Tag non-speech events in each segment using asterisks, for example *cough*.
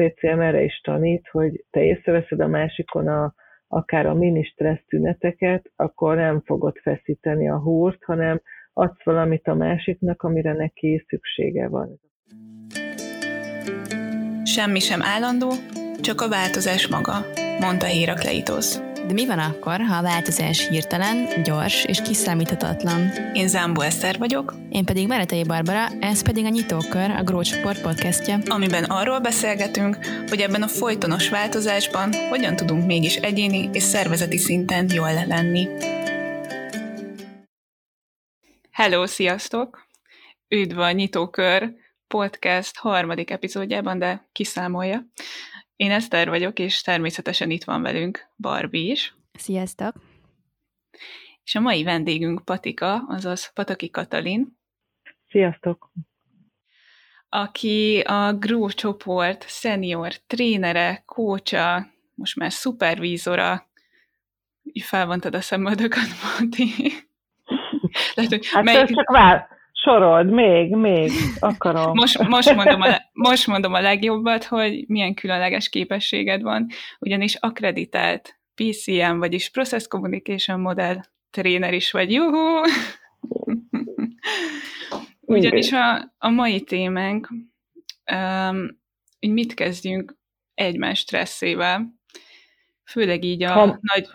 PCM erre is tanít, hogy te észreveszed a másikon a, akár a mini stressz tüneteket, akkor nem fogod feszíteni a húrt, hanem adsz valamit a másiknak, amire neki szüksége van. Semmi sem állandó, csak a változás maga, mondta Hérakleitosz. De mi van akkor, ha a változás hirtelen, gyors és kiszámíthatatlan? Én Zámbó Eszter vagyok. Én pedig Meretei Barbara, ez pedig a Nyitókör, a Grócs Sport podcastja. Amiben arról beszélgetünk, hogy ebben a folytonos változásban hogyan tudunk mégis egyéni és szervezeti szinten jól lenni. Hello, sziasztok! Üdv a Nyitókör podcast harmadik epizódjában, de kiszámolja. Én Eszter vagyok, és természetesen itt van velünk Barbie is. Sziasztok! És a mai vendégünk Patika, azaz Pataki Katalin. Sziasztok! Aki a GRO csoport senior trénere, kócsa, most már szupervízora, felvontad a szemöldöket, Mati. *laughs* Lehet, hogy hát melyik... csak vár, Sorold, még, még, akarom. Most, most, mondom a, most mondom a legjobbat, hogy milyen különleges képességed van, ugyanis akreditált PCM, vagyis Process Communication Model tréner is vagy, juhú! Ugyanis a, a mai témánk, um, hogy mit kezdjünk egymás stresszével, főleg így a ha, nagy...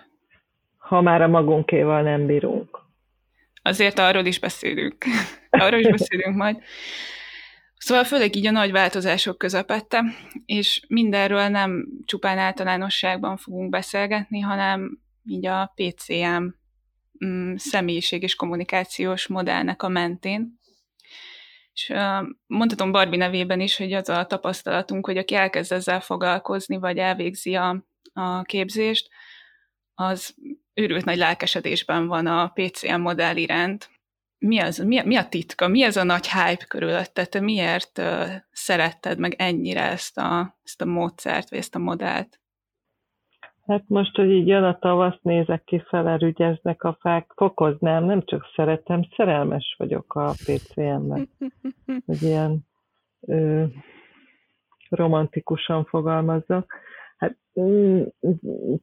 Ha már a magunkéval nem bírunk. Azért arról is beszélünk. *laughs* arról is beszélünk majd. Szóval főleg így a nagy változások közepette, és mindenről nem csupán általánosságban fogunk beszélgetni, hanem így a PCM mm, személyiség és kommunikációs modellnek a mentén. És mondhatom Barbie nevében is, hogy az a tapasztalatunk, hogy aki elkezd ezzel foglalkozni, vagy elvégzi a, a képzést, az őrült nagy lelkesedésben van a PCM modell iránt. Mi, az, mi, mi a titka? Mi ez a nagy hype körülötte? Te miért uh, szeretted meg ennyire ezt a, ezt a módszert, vagy ezt a modellt? Hát most, hogy így jön a tavasz, nézek ki, felerügyeznek a fák, fokoznám, nem csak szeretem, szerelmes vagyok a PCM-ben. *laughs* Hogy ilyen ö, romantikusan fogalmazzak. Mm,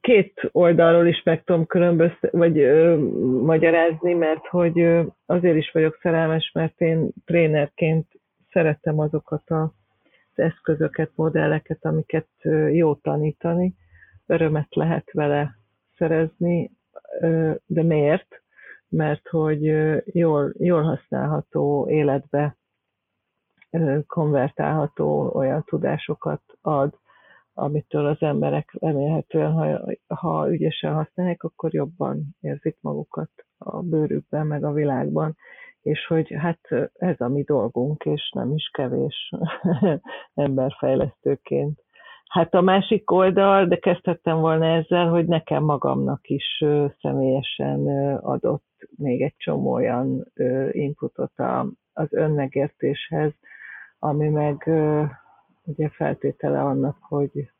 két oldalról is meg tudom különböz, vagy ö, magyarázni, mert hogy ö, azért is vagyok szerelmes, mert én trénerként szeretem azokat a, az eszközöket, modelleket, amiket ö, jó tanítani, örömet lehet vele szerezni, ö, de miért? Mert hogy ö, jól, jól használható életbe konvertálható olyan tudásokat ad, amitől az emberek remélhetően, ha, ha ügyesen használják, akkor jobban érzik magukat a bőrükben, meg a világban, és hogy hát ez a mi dolgunk, és nem is kevés *laughs* emberfejlesztőként. Hát a másik oldal, de kezdhettem volna ezzel, hogy nekem magamnak is személyesen adott még egy csomó olyan inputot az önmegértéshez, ami meg ugye feltétele annak, hogy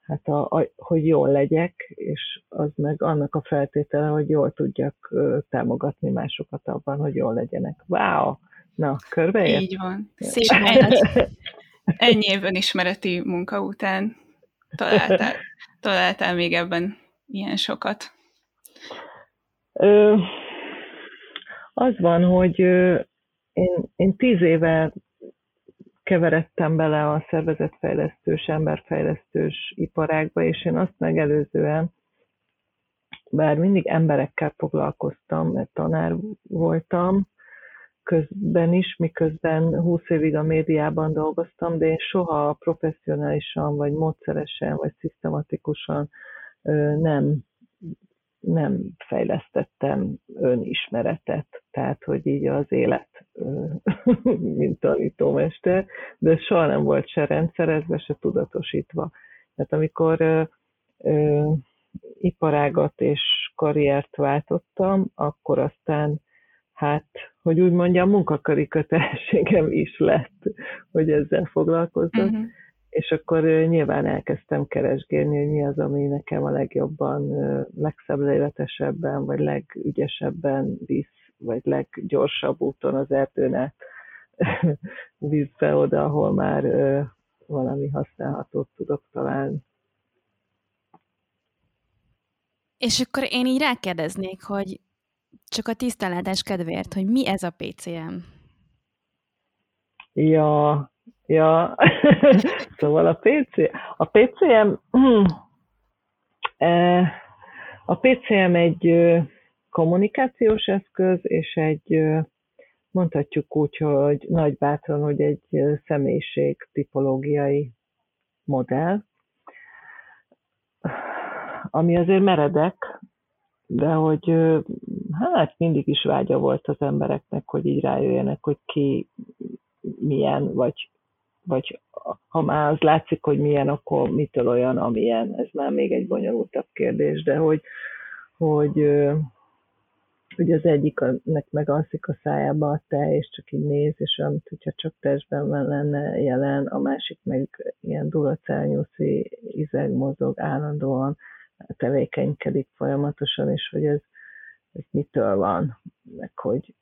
hát a, a, hogy jól legyek, és az meg annak a feltétele, hogy jól tudjak támogatni másokat abban, hogy jól legyenek. Wow! Na, körbeért? Így van. Szép Ennyi év önismereti munka után találtál, találtál még ebben ilyen sokat? Ö, az van, hogy én, én tíz éve keveredtem bele a szervezetfejlesztős, emberfejlesztős iparágba, és én azt megelőzően, bár mindig emberekkel foglalkoztam, mert tanár voltam, közben is, miközben 20 évig a médiában dolgoztam, de én soha professzionálisan, vagy módszeresen, vagy szisztematikusan nem nem fejlesztettem önismeretet, tehát hogy így az élet, *laughs* mint tanítómester, de soha nem volt se rendszerezve, se tudatosítva. Tehát amikor ö, ö, iparágat és karriert váltottam, akkor aztán hát, hogy úgy mondjam, munkaköri kötelességem is lett, hogy ezzel foglalkozzak. Uh-huh és akkor nyilván elkezdtem keresgélni, hogy mi az, ami nekem a legjobban, legszebb életesebben, vagy legügyesebben visz, vagy leggyorsabb úton az erdőn át *laughs* visz be oda, ahol már valami használhatót tudok találni. És akkor én így rákérdeznék, hogy csak a tisztánlátás kedvéért, hogy mi ez a PCM? Ja, ja. *laughs* szóval a PC, a PCM, hm, eh, a PCM egy kommunikációs eszköz, és egy, mondhatjuk úgy, hogy nagy bátran, hogy egy személyiség tipológiai modell, ami azért meredek, de hogy hát mindig is vágya volt az embereknek, hogy így rájöjjenek, hogy ki milyen, vagy, vagy ha már az látszik, hogy milyen, akkor mitől olyan, amilyen. Ez már még egy bonyolultabb kérdés, de hogy, hogy, hogy az egyiknek megalszik a szájába a tej, és csak így néz, és olyan, hogyha csak testben lenne jelen, a másik meg ilyen duracelnyuszi izeg mozog állandóan, tevékenykedik folyamatosan, és hogy ez, ez mitől van, meg hogy,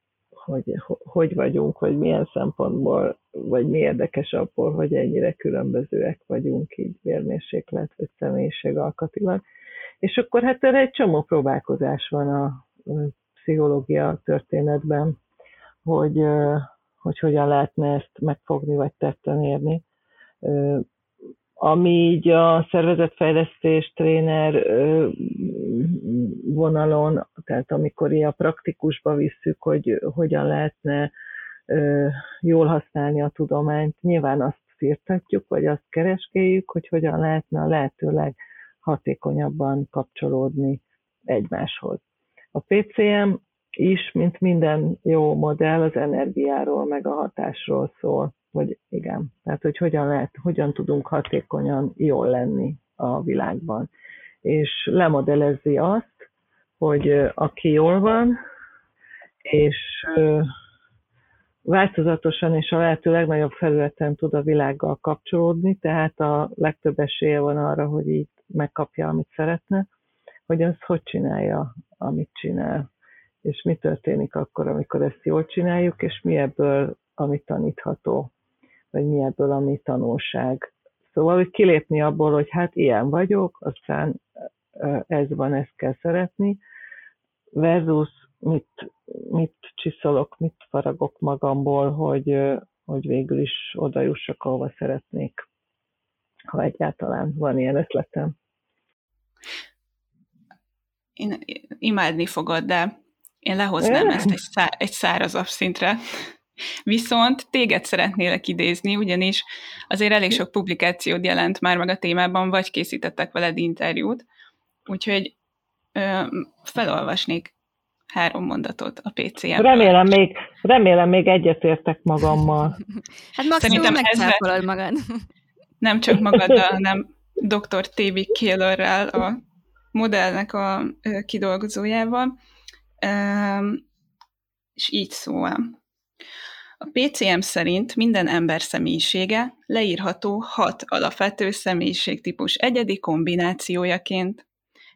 hogy, hogy vagyunk, vagy milyen szempontból, vagy mi érdekes abból, hogy ennyire különbözőek vagyunk így vérmérséklet, vagy személyiség alkatilag. És akkor hát erre egy csomó próbálkozás van a pszichológia történetben, hogy, hogy hogyan lehetne ezt megfogni, vagy tetten érni ami így a szervezetfejlesztés tréner vonalon, tehát amikor a praktikusba visszük, hogy hogyan lehetne jól használni a tudományt, nyilván azt firtatjuk, vagy azt kereskéljük, hogy hogyan lehetne a lehetőleg hatékonyabban kapcsolódni egymáshoz. A PCM is, mint minden jó modell, az energiáról, meg a hatásról szól vagy igen, tehát hogy hogyan lehet, hogyan tudunk hatékonyan jól lenni a világban. És lemodellezi azt, hogy aki jól van, és változatosan és a lehető legnagyobb felületen tud a világgal kapcsolódni, tehát a legtöbb esélye van arra, hogy így megkapja, amit szeretne, hogy az hogy csinálja, amit csinál, és mi történik akkor, amikor ezt jól csináljuk, és mi ebből, amit tanítható vagy mi ebből a mi tanulság. Szóval, hogy kilépni abból, hogy hát ilyen vagyok, aztán ez van, ezt kell szeretni, versus mit, mit csiszolok, mit faragok magamból, hogy, hogy végül is oda jussak, ahova szeretnék, ha egyáltalán van ilyen ötletem. Én imádni fogod, de én lehoznám ezt egy, szá, egy szárazabb szintre. Viszont téged szeretnélek idézni, ugyanis azért elég sok publikációt jelent már meg a témában, vagy készítettek veled interjút, úgyhogy ö, felolvasnék három mondatot a pcm Remélem még, remélem még egyetértek magammal. *laughs* Hát maximum megcáfolod magad. *laughs* Nem csak magaddal, hanem dr. T.B. Killerrel, a modellnek a kidolgozójával. És így szól. A PCM szerint minden ember személyisége leírható hat alapvető személyiségtípus egyedi kombinációjaként.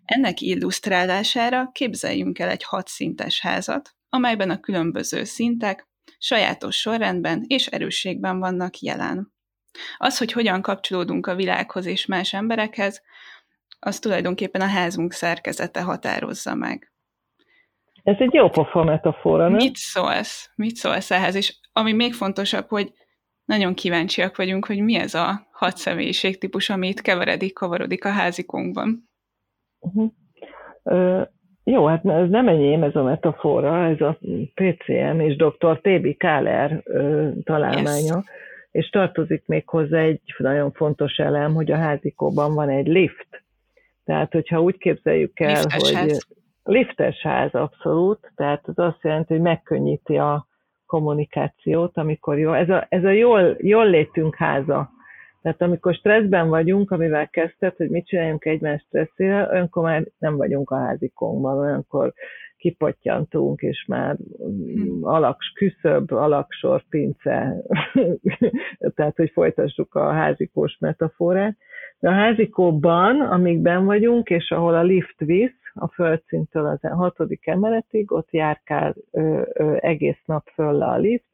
Ennek illusztrálására képzeljünk el egy hatszintes házat, amelyben a különböző szintek sajátos sorrendben és erősségben vannak jelen. Az, hogy hogyan kapcsolódunk a világhoz és más emberekhez, az tulajdonképpen a házunk szerkezete határozza meg. Ez egy jó pofa metafora, nem? Mit szólsz? Mit szólsz ehhez? És ami még fontosabb, hogy nagyon kíváncsiak vagyunk, hogy mi ez a hat típus, ami itt keveredik, kavarodik a házikunkban. Uh-huh. Uh, jó, hát ez nem enyém ez a metafora, ez a PCM és dr. T.B. Káler uh, találmánya, yes. és tartozik még hozzá egy nagyon fontos elem, hogy a házikóban van egy lift. Tehát, hogyha úgy képzeljük el, liftes hogy ház. liftes ház abszolút, tehát az azt jelenti, hogy megkönnyíti a kommunikációt, amikor jó, ez a, ez a jól, jól létünk háza. Tehát amikor stresszben vagyunk, amivel kezdted, hogy mit csináljunk egymás stresszére, olyankor már nem vagyunk a házikónkban, olyankor kipottyantunk, és már hmm. alaks küszöb, alaksor, pince, *laughs* tehát hogy folytassuk a házikós metaforát. De a házikóban, amíg ben vagyunk, és ahol a lift visz, a földszintől az hatodik emeletig, ott járkál ö, ö, egész nap föl a lift.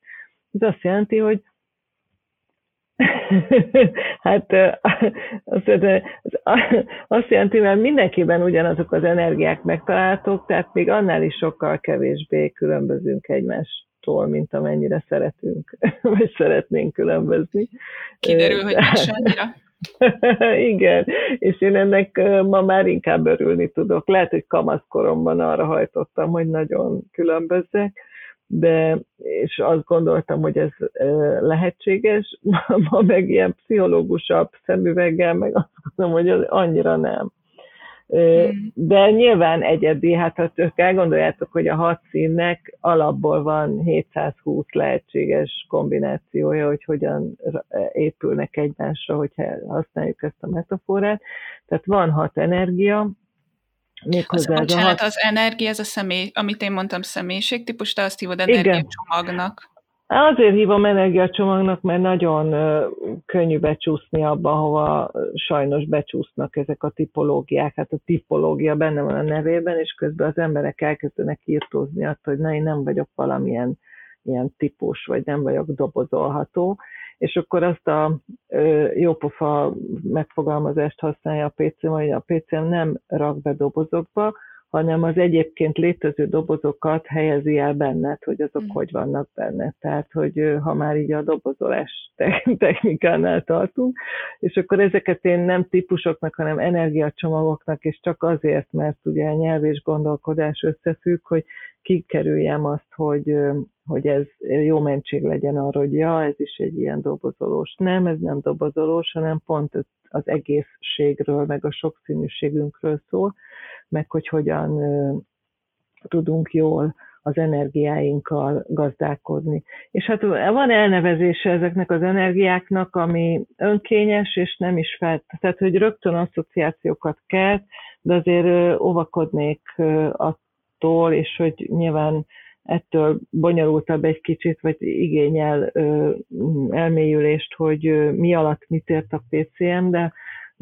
Ez azt jelenti, hogy *laughs* hát azt, azt jelenti, mert mindenkiben ugyanazok az energiák megtalálhatók, tehát még annál is sokkal kevésbé különbözünk egymástól, mint amennyire szeretünk, *laughs* vagy szeretnénk különbözni. Kiderül, hogy más annyira. *laughs* Igen, és én ennek ma már inkább örülni tudok. Lehet, hogy kamaszkoromban arra hajtottam, hogy nagyon különbözzek, de és azt gondoltam, hogy ez lehetséges, *laughs* ma meg ilyen pszichológusabb szemüveggel, meg azt gondolom, hogy az annyira nem. Hmm. De nyilván egyedi, hát ha csak elgondoljátok, hogy a hat színnek alapból van 720 lehetséges kombinációja, hogy hogyan épülnek egymásra, hogyha használjuk ezt a metaforát. Tehát van hat energia, Méghozzá az, bocsánat, hat... az energia, ez a személy, amit én mondtam személyiségtípus, te azt hívod energiacsomagnak. Azért hívom energiacsomagnak, mert nagyon könnyű becsúszni abba, hova sajnos becsúsznak ezek a tipológiák. Hát a tipológia benne van a nevében, és közben az emberek elkezdenek írtózni attól, hogy na, én nem vagyok valamilyen ilyen típus, vagy nem vagyok dobozolható és akkor azt a jópofa megfogalmazást használja a PC, hogy a PC nem rak be dobozokba, hanem az egyébként létező dobozokat helyezi el benned, hogy azok mm. hogy vannak benne. Tehát, hogy ha már így a dobozolás *laughs* technikánál tartunk, és akkor ezeket én nem típusoknak, hanem energiacsomagoknak, és csak azért, mert ugye a nyelv és gondolkodás összefügg, hogy kikerüljem azt, hogy, hogy ez jó mentség legyen arra, hogy ja, ez is egy ilyen dobozolós. Nem, ez nem dobozolós, hanem pont az egészségről, meg a sokszínűségünkről szól, meg hogy hogyan tudunk jól az energiáinkkal gazdálkodni. És hát van elnevezése ezeknek az energiáknak, ami önkényes, és nem is fel, tehát hogy rögtön asszociációkat kell, de azért óvakodnék attól, és hogy nyilván ettől bonyolultabb egy kicsit, vagy igényel elmélyülést, hogy mi alatt mit ért a PCM, de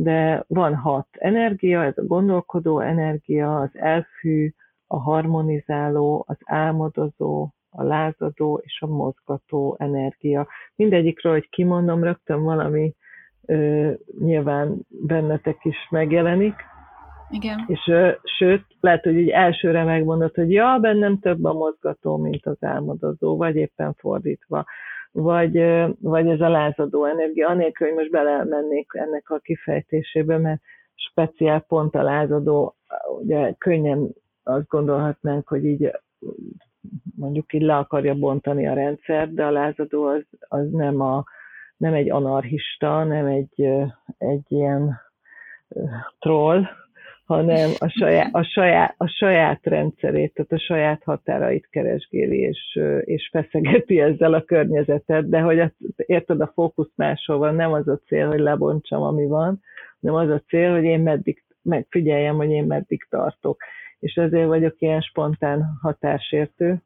de van hat energia, ez a gondolkodó energia, az elfű, a harmonizáló, az álmodozó, a lázadó és a mozgató energia. Mindegyikről, hogy kimondom, rögtön valami ö, nyilván bennetek is megjelenik. Igen. És ö, sőt, lehet, hogy így elsőre megmondod, hogy ja, bennem több a mozgató, mint az álmodozó, vagy éppen fordítva vagy, vagy ez a lázadó energia, anélkül, hogy most belemennék ennek a kifejtésébe, mert speciál pont a lázadó, ugye könnyen azt gondolhatnánk, hogy így mondjuk így le akarja bontani a rendszer, de a lázadó az, az nem, a, nem egy anarchista, nem egy, egy ilyen troll, hanem a saját, a, saját, a saját rendszerét, tehát a saját határait keresgéli, és, és feszegeti ezzel a környezetet, de hogy azt, érted, a fókusz máshol van, nem az a cél, hogy lebontsam, ami van, hanem az a cél, hogy én meddig, megfigyeljem, hogy én meddig tartok. És ezért vagyok ilyen spontán határsértő,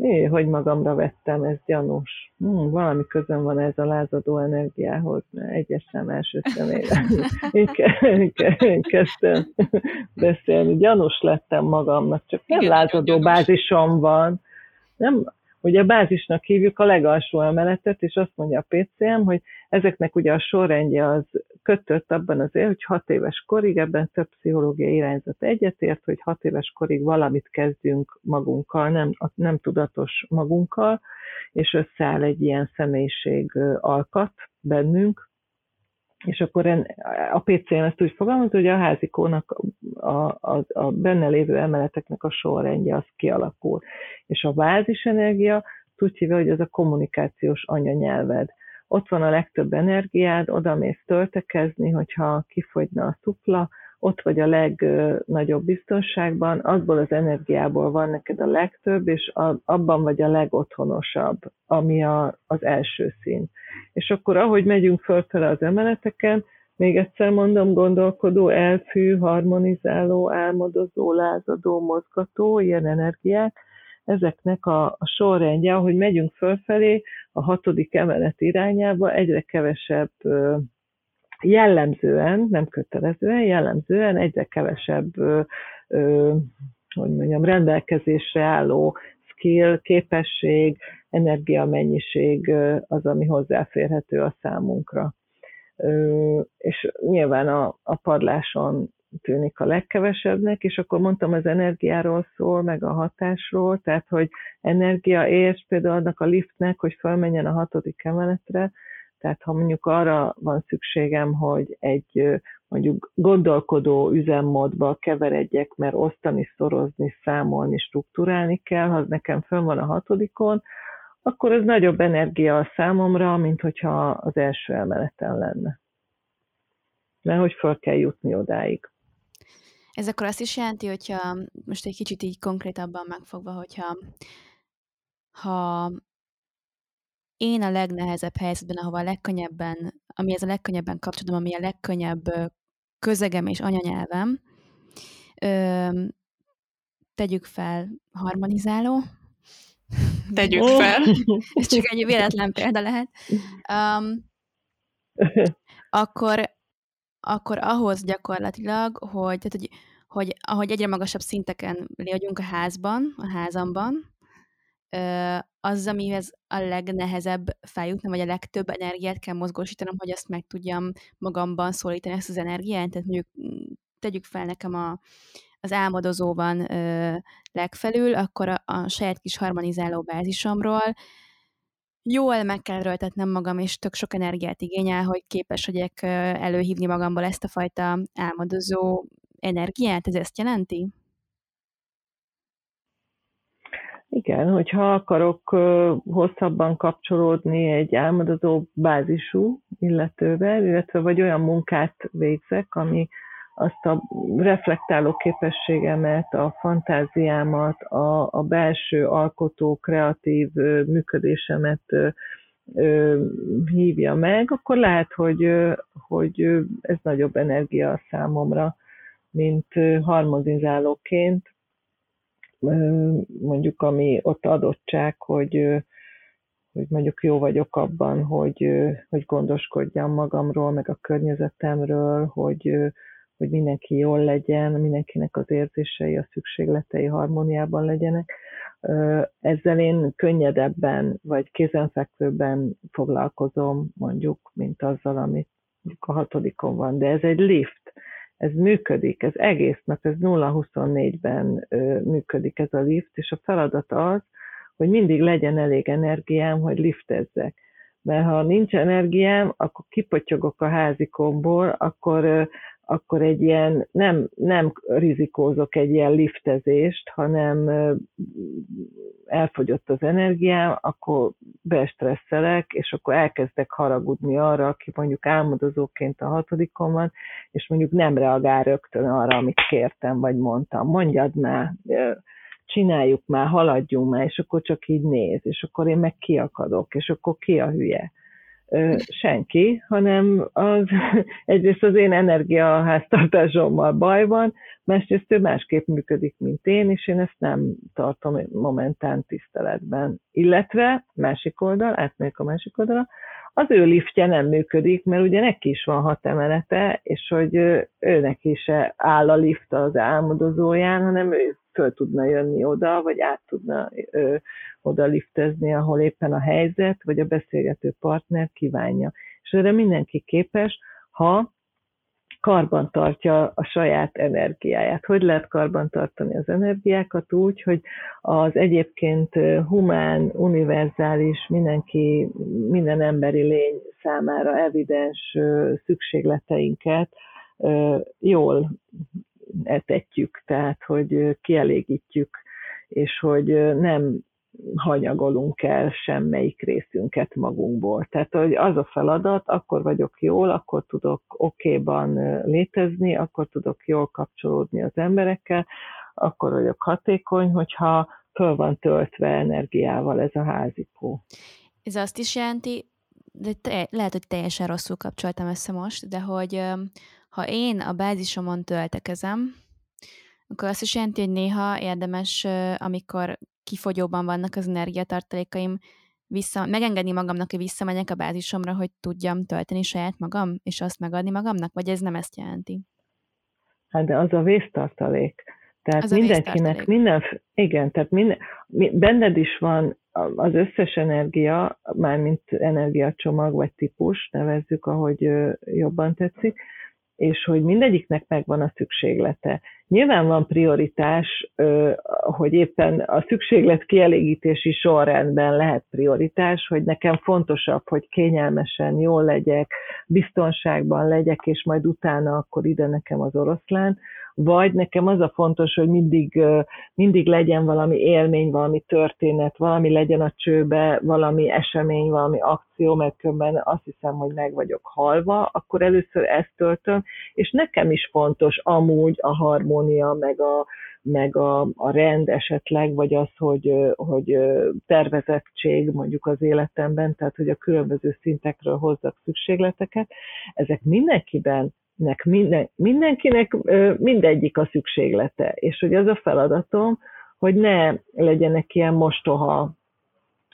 É, hogy magamra vettem, ez gyanús. Hmm, valami közön van ez a lázadó energiához, mert egyes szem első személyre. *laughs* Én, én kezdtem beszélni. Gyanús lettem magamnak, csak nem Igen, lázadó bázisom van. Nem, Ugye a bázisnak hívjuk a legalsó emeletet, és azt mondja a PCM, hogy ezeknek ugye a sorrendje az kötött abban az év, hogy hat éves korig, ebben több pszichológiai irányzat egyetért, hogy hat éves korig valamit kezdünk magunkkal, nem, nem tudatos magunkkal, és összeáll egy ilyen személyiség alkat bennünk, és akkor a PCM ezt úgy fogalmaz, hogy a házikónak a, a, a benne lévő emeleteknek a sorrendje az kialakul. És a bázis energia úgy hívja, hogy ez a kommunikációs anyanyelved. Ott van a legtöbb energiád, oda mész töltekezni, hogyha kifogyna a szupla, ott vagy a legnagyobb biztonságban, azból az energiából van neked a legtöbb, és abban vagy a legotthonosabb, ami a, az első szint. És akkor ahogy megyünk fölfele az emeleteken, még egyszer mondom, gondolkodó, elfű, harmonizáló, álmodozó, lázadó, mozgató, ilyen energiák, ezeknek a, a sorrendje, ahogy megyünk fölfelé, a hatodik emelet irányába egyre kevesebb jellemzően, nem kötelezően, jellemzően egyre kevesebb, hogy mondjam, rendelkezésre álló skill, képesség, energiamennyiség az, ami hozzáférhető a számunkra. És nyilván a, a padláson tűnik a legkevesebbnek, és akkor mondtam, az energiáról szól, meg a hatásról, tehát, hogy energia és például annak a liftnek, hogy felmenjen a hatodik emeletre, tehát ha mondjuk arra van szükségem, hogy egy mondjuk gondolkodó üzemmódba keveredjek, mert osztani, szorozni, számolni, struktúrálni kell, ha nekem fönn van a hatodikon, akkor ez nagyobb energia a számomra, mint hogyha az első emeleten lenne. Mert hogy fel kell jutni odáig. Ez akkor azt is jelenti, hogyha most egy kicsit így konkrétabban megfogva, hogyha ha én a legnehezebb helyzetben, ahova a legkönnyebben, ami ez a legkönnyebben kapcsolódom, ami a legkönnyebb közegem és anyanyelvem, ö, tegyük fel harmonizáló. Tegyük fel. *laughs* ez csak egy véletlen példa lehet. Um, *laughs* akkor, akkor ahhoz gyakorlatilag, hogy, tehát, hogy, hogy ahogy egyre magasabb szinteken légyünk a házban, a házamban, az, amihez a legnehezebb feljutni, vagy a legtöbb energiát kell mozgósítanom, hogy azt meg tudjam magamban szólítani ezt az energiát. Tehát mondjuk mm, tegyük fel nekem a, az álmodozó van ö, legfelül, akkor a, a saját kis harmonizáló bázisomról jól meg kell röltetnem magam, és tök sok energiát igényel, hogy képes legyek előhívni magamból ezt a fajta álmodozó energiát. Ez ezt jelenti? Igen, hogyha akarok hosszabban kapcsolódni egy álmodozó bázisú illetővel, illetve vagy olyan munkát végzek, ami azt a reflektáló képességemet, a fantáziámat, a, a belső alkotó, kreatív működésemet hívja meg, akkor lehet, hogy, hogy ez nagyobb energia számomra, mint harmonizálóként, mondjuk ami ott adottság, hogy, hogy mondjuk jó vagyok abban, hogy, hogy gondoskodjam magamról, meg a környezetemről, hogy, hogy mindenki jól legyen, mindenkinek az érzései, a szükségletei harmóniában legyenek. Ezzel én könnyedebben vagy kézenfekvőbben foglalkozom, mondjuk, mint azzal, amit a hatodikon van. De ez egy lift, ez működik, ez egész nap, ez 0-24-ben működik ez a lift, és a feladat az, hogy mindig legyen elég energiám, hogy liftezzek. Mert ha nincs energiám, akkor kipotyogok a házikomból, akkor akkor egy ilyen, nem, nem rizikózok egy ilyen liftezést, hanem elfogyott az energiám, akkor bestresszelek, és akkor elkezdek haragudni arra, aki mondjuk álmodozóként a hatodikon van, és mondjuk nem reagál rögtön arra, amit kértem, vagy mondtam. Mondjad már, csináljuk már, haladjunk már, és akkor csak így néz, és akkor én meg kiakadok, és akkor ki a hülye senki, hanem az, *laughs* egyrészt az én energiaháztartásommal baj van, másrészt ő másképp működik, mint én, és én ezt nem tartom momentán tiszteletben. Illetve, másik oldal, átmegyek a másik oldalra, az ő liftje nem működik, mert ugye neki is van hat emelete, és hogy őnek is áll a lift az álmodozóján, hanem ő föl tudna jönni oda, vagy át tudna ö, oda liftezni, ahol éppen a helyzet, vagy a beszélgető partner kívánja. És erre mindenki képes, ha karban tartja a saját energiáját. Hogy lehet karban tartani az energiákat? Úgy, hogy az egyébként humán, univerzális, mindenki, minden emberi lény számára evidens szükségleteinket jól etetjük, tehát hogy kielégítjük, és hogy nem hanyagolunk el semmelyik részünket magunkból. Tehát hogy az a feladat, akkor vagyok jól, akkor tudok okéban létezni, akkor tudok jól kapcsolódni az emberekkel, akkor vagyok hatékony, hogyha föl van töltve energiával ez a házikó. Ez azt is jelenti, de te, lehet, hogy teljesen rosszul kapcsoltam össze most, de hogy ha én a bázisomon töltekezem, akkor azt is jelenti, hogy néha érdemes, amikor kifogyóban vannak az energiatartalékaim, vissza, megengedni magamnak, hogy visszamegyek a bázisomra, hogy tudjam tölteni saját magam, és azt megadni magamnak, vagy ez nem ezt jelenti? Hát de az a vésztartalék. Tehát az mindenkinek, minden, igen, tehát minden, benned is van az összes energia, mármint energiacsomag vagy típus, nevezzük, ahogy jobban tetszik, és hogy mindegyiknek megvan a szükséglete. Nyilván van prioritás, hogy éppen a szükséglet kielégítési sorrendben lehet prioritás, hogy nekem fontosabb, hogy kényelmesen, jól legyek, biztonságban legyek, és majd utána akkor ide nekem az oroszlán, vagy nekem az a fontos, hogy mindig, mindig legyen valami élmény, valami történet, valami legyen a csőbe, valami esemény, valami akció, mert különben azt hiszem, hogy meg vagyok halva, akkor először ezt töltöm, és nekem is fontos amúgy a harmónia, meg a, meg a, a rend esetleg, vagy az, hogy, hogy tervezettség mondjuk az életemben, tehát hogy a különböző szintekről hozzak szükségleteket, ezek mindenkiben nek minden, mindenkinek mindegyik a szükséglete, és hogy az a feladatom, hogy ne legyenek ilyen mostoha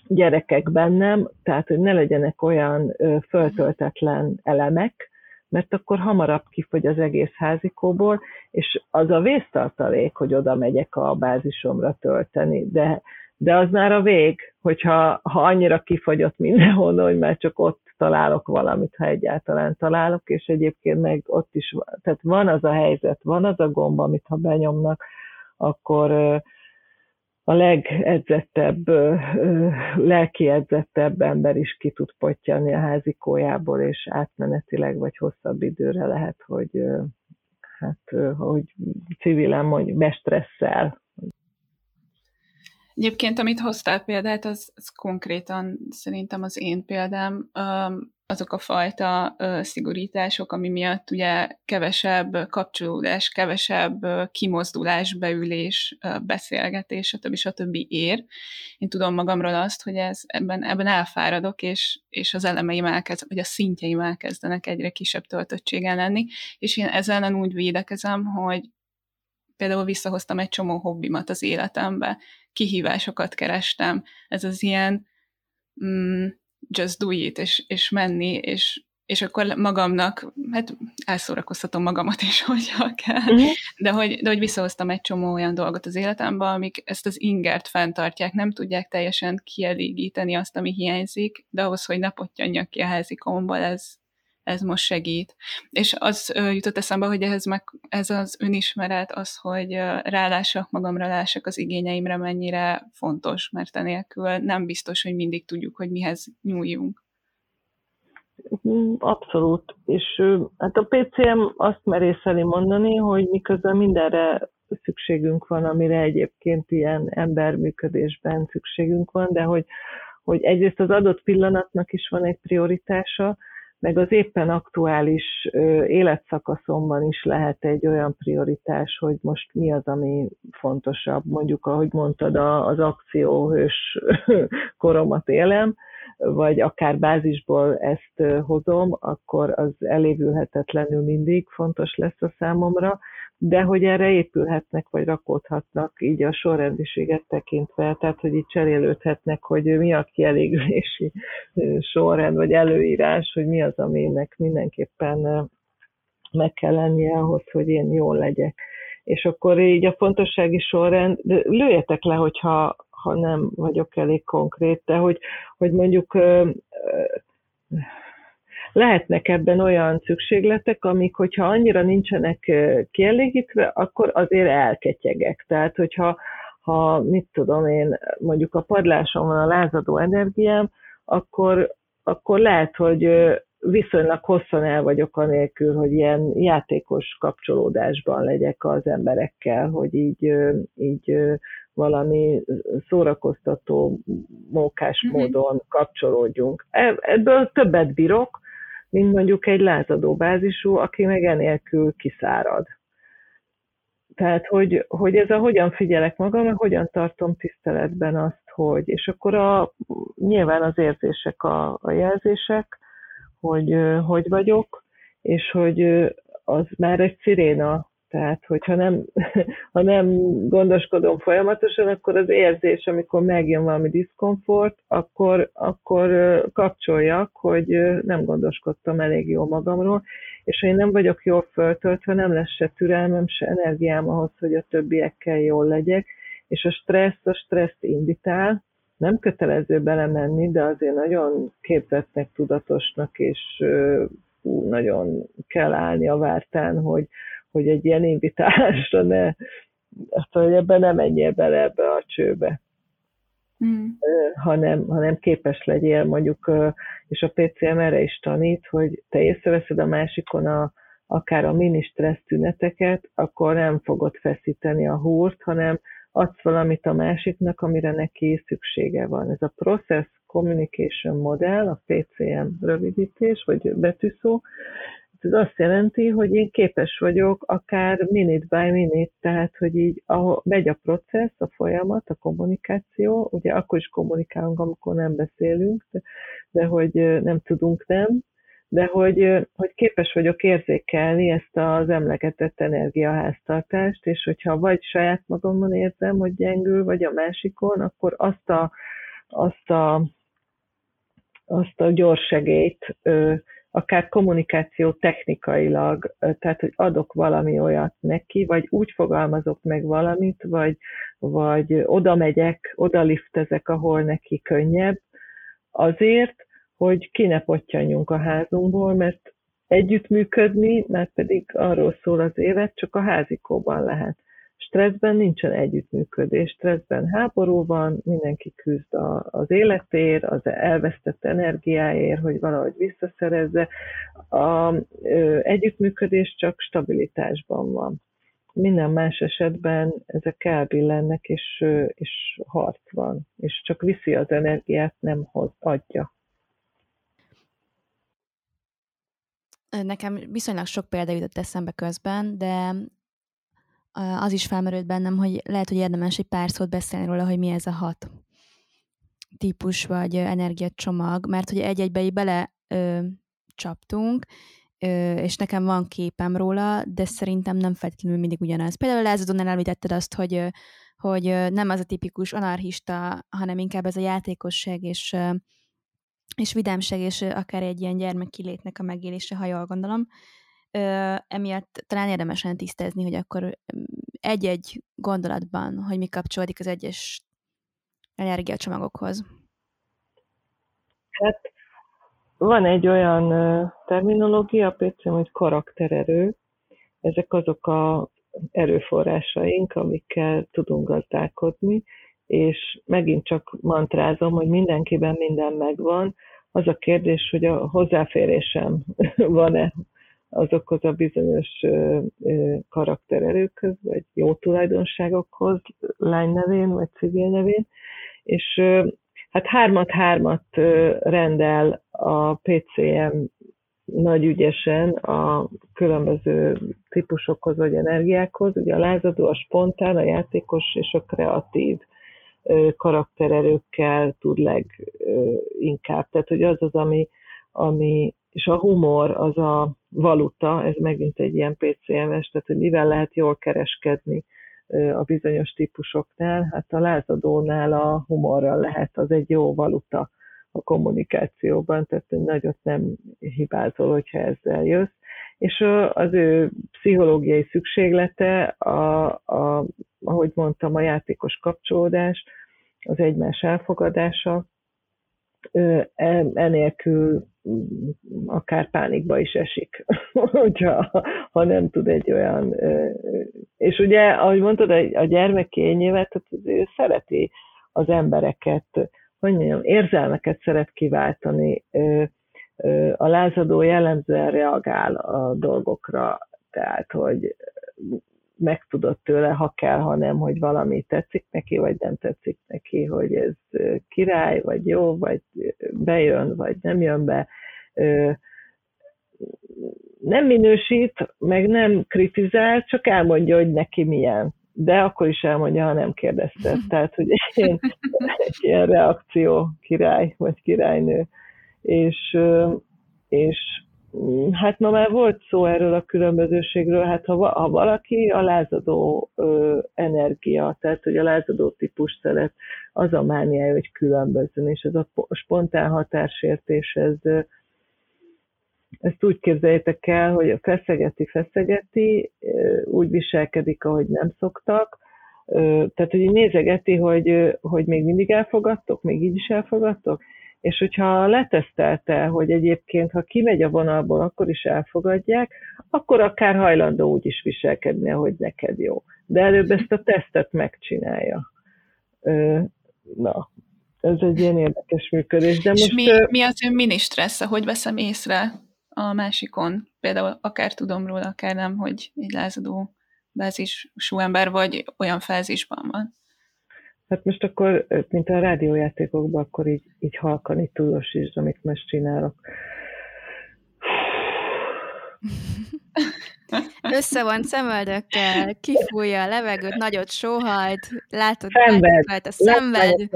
gyerekek bennem, tehát hogy ne legyenek olyan föltöltetlen elemek, mert akkor hamarabb kifogy az egész házikóból, és az a vésztartalék, hogy oda megyek a bázisomra tölteni, de, de az már a vég, hogyha ha annyira kifogyott mindenhol, hogy már csak ott találok valamit, ha egyáltalán találok, és egyébként meg ott is, tehát van az a helyzet, van az a gomba, amit ha benyomnak, akkor a legedzettebb, lelki edzettebb ember is ki tud pottyani a házikójából, és átmenetileg vagy hosszabb időre lehet, hogy hát, hogy civilen mondjuk bestresszel, Egyébként, amit hoztál példát, az, az konkrétan szerintem az én példám, azok a fajta szigorítások, ami miatt ugye kevesebb kapcsolódás, kevesebb kimozdulás, beülés, beszélgetés, stb. stb. ér. Én tudom magamról azt, hogy ez, ebben, ebben elfáradok, és, és az elemeim elkezd, vagy a szintjeim elkezdenek egyre kisebb töltöttségen lenni, és én ezzel úgy védekezem, hogy például visszahoztam egy csomó hobbimat az életembe, kihívásokat kerestem, ez az ilyen mm, just do it, és, és menni, és, és akkor magamnak, hát elszórakoztatom magamat is, *laughs* hogyha kell, uh-huh. de, hogy, de hogy visszahoztam egy csomó olyan dolgot az életembe, amik ezt az ingert fenntartják, nem tudják teljesen kielégíteni azt, ami hiányzik, de ahhoz, hogy ne pottyanjak ki a házikomból, ez, ez most segít. És az jutott eszembe, hogy ehhez meg ez az önismeret, az, hogy rálássak magamra, lássak az igényeimre mennyire fontos, mert enélkül nem biztos, hogy mindig tudjuk, hogy mihez nyúljunk. Abszolút. És hát a PCM azt merészeli mondani, hogy miközben mindenre szükségünk van, amire egyébként ilyen emberműködésben szükségünk van, de hogy, hogy egyrészt az adott pillanatnak is van egy prioritása, meg az éppen aktuális életszakaszomban is lehet egy olyan prioritás, hogy most mi az, ami fontosabb. Mondjuk, ahogy mondtad, az akcióhős *laughs* koromat élem, vagy akár bázisból ezt hozom, akkor az elévülhetetlenül mindig fontos lesz a számomra, de hogy erre épülhetnek, vagy rakódhatnak így a sorrendiséget tekintve, tehát hogy így cserélődhetnek, hogy mi a kielégülési sorrend, vagy előírás, hogy mi az, aminek mindenképpen meg kell lennie ahhoz, hogy én jól legyek. És akkor így a fontossági sorrend, lőjetek le, hogyha ha nem vagyok elég konkrét, de hogy, hogy mondjuk lehetnek ebben olyan szükségletek, amik, hogyha annyira nincsenek kielégítve, akkor azért elketyegek. Tehát, hogyha ha mit tudom én, mondjuk a padláson van a lázadó energiám, akkor, akkor lehet, hogy viszonylag hosszan el vagyok anélkül, hogy ilyen játékos kapcsolódásban legyek az emberekkel, hogy így, így valami szórakoztató, mókás mm-hmm. módon kapcsolódjunk. E, ebből többet bírok, mint mondjuk egy lázadó bázisú, aki meg enélkül kiszárad. Tehát, hogy, hogy ez a hogyan figyelek magam, hogyan tartom tiszteletben azt, hogy, és akkor a, nyilván az érzések a, a jelzések, hogy hogy vagyok, és hogy az már egy sziréna Tehát, hogyha nem, *laughs* ha nem gondoskodom folyamatosan, akkor az érzés, amikor megjön valami diszkomfort, akkor, akkor kapcsoljak, hogy nem gondoskodtam elég jól magamról, és ha én nem vagyok jól föltöltve, nem lesz se türelmem, se energiám ahhoz, hogy a többiekkel jól legyek, és a stressz a stresszt invitál, nem kötelező belemenni, de azért nagyon képzettnek, tudatosnak, és nagyon kell állni a vártán, hogy, hogy egy ilyen invitálásra ne, azt hogy ebben nem menjél bele ebbe a csőbe. Mm. hanem, hanem képes legyél mondjuk, és a PCM erre is tanít, hogy te észreveszed a másikon a, akár a mini stressz tüneteket, akkor nem fogod feszíteni a húrt, hanem adsz valamit a másiknak, amire neki szüksége van. Ez a Process Communication Model, a PCM rövidítés, vagy betűszó, ez azt jelenti, hogy én képes vagyok akár minute by minute, tehát hogy így ahol megy a processz, a folyamat, a kommunikáció, ugye akkor is kommunikálunk, amikor nem beszélünk, de, de hogy nem tudunk nem, de hogy, hogy képes vagyok érzékelni ezt az emlegetett energiaháztartást, és hogyha vagy saját magamon érzem, hogy gyengül, vagy a másikon, akkor azt a, azt a, azt a gyors segélyt, akár kommunikáció technikailag, tehát hogy adok valami olyat neki, vagy úgy fogalmazok meg valamit, vagy, vagy oda megyek, oda liftezek, ahol neki könnyebb, azért, hogy ki ne pottyanjunk a házunkból, mert együttműködni, mert pedig arról szól az élet, csak a házikóban lehet. Stresszben nincsen együttműködés, stresszben háború van, mindenki küzd az életért, az elvesztett energiáért, hogy valahogy visszaszerezze. A együttműködés csak stabilitásban van. Minden más esetben ezek elbillennek, és, és harc van, és csak viszi az energiát, nem hoz, adja. Nekem viszonylag sok példa jutott eszembe közben, de az is felmerült bennem, hogy lehet, hogy érdemes egy pár szót beszélni róla, hogy mi ez a hat típus vagy energiacsomag, mert hogy egy-egybe így bele ö, csaptunk, ö, és nekem van képem róla, de szerintem nem feltétlenül mindig ugyanaz. Például Lázadónál említetted azt, hogy, hogy nem az a tipikus anarchista, hanem inkább ez a játékosság és és vidámság, és akár egy ilyen gyermekkilétnek a megélése, ha jól gondolom. Emiatt talán érdemesen tisztázni, hogy akkor egy-egy gondolatban, hogy mi kapcsolódik az egyes energiacsomagokhoz. Hát van egy olyan terminológia, például, hogy karaktererő. Ezek azok a erőforrásaink, amikkel tudunk gazdálkodni, és megint csak mantrázom, hogy mindenkiben minden megvan. Az a kérdés, hogy a hozzáférésem *laughs* van-e azokhoz a bizonyos karaktererőkhöz, vagy jó tulajdonságokhoz, lány nevén, vagy civil nevén, és hát hármat-hármat rendel a PCM nagy ügyesen a különböző típusokhoz vagy energiákhoz. Ugye a lázadó, a spontán, a játékos és a kreatív karaktererőkkel tud leginkább. Tehát, hogy az az, ami, ami és a humor az a valuta, ez megint egy ilyen PCMS, tehát hogy mivel lehet jól kereskedni a bizonyos típusoknál, hát a lázadónál a humorral lehet, az egy jó valuta a kommunikációban, tehát nagyot nem hibázol, hogyha ezzel jössz. És az ő pszichológiai szükséglete, a, a, ahogy mondtam, a játékos kapcsolódás, az egymás elfogadása, enélkül akár pánikba is esik, *laughs* hogyha, ha nem tud egy olyan... És ugye, ahogy mondtad, a gyermek kényével, ő szereti az embereket, hogy mondjam, érzelmeket szeret kiváltani, a lázadó jellemzően reagál a dolgokra, tehát, hogy megtudod tőle, ha kell, ha nem, hogy valami tetszik neki, vagy nem tetszik neki, hogy ez király, vagy jó, vagy bejön, vagy nem jön be. Nem minősít, meg nem kritizál, csak elmondja, hogy neki milyen. De akkor is elmondja, ha nem kérdezte. *laughs* Tehát, hogy egy ilyen, egy ilyen reakció király, vagy királynő. És, és Hát ma már volt szó erről a különbözőségről, hát ha, ha valaki a lázadó ö, energia, tehát hogy a lázadó típus szeret, az a mániája, hogy különbözön, és ez a spontán határsértés, ez, ezt úgy képzeljétek el, hogy feszegeti, feszegeti, úgy viselkedik, ahogy nem szoktak, tehát, hogy nézegeti, hogy, hogy még mindig elfogadtok, még így is elfogadtok, és hogyha letesztelte, hogy egyébként, ha kimegy a vonalból, akkor is elfogadják, akkor akár hajlandó úgy is viselkedni, hogy neked jó. De előbb ezt a tesztet megcsinálja. Na, ez egy ilyen érdekes működés. De most, mi, mi az ön mini stressz, hogy veszem észre a másikon? Például akár tudom róla, akár nem, hogy egy lázadó bázisú ember vagy olyan fázisban van. Hát most akkor, mint a rádiójátékokban, akkor így, így halkani tudósítsd, amit most csinálok. Össze van szemöldökkel, kifújja a levegőt, nagyot sóhajt, látod, szenved. rajta, szenved.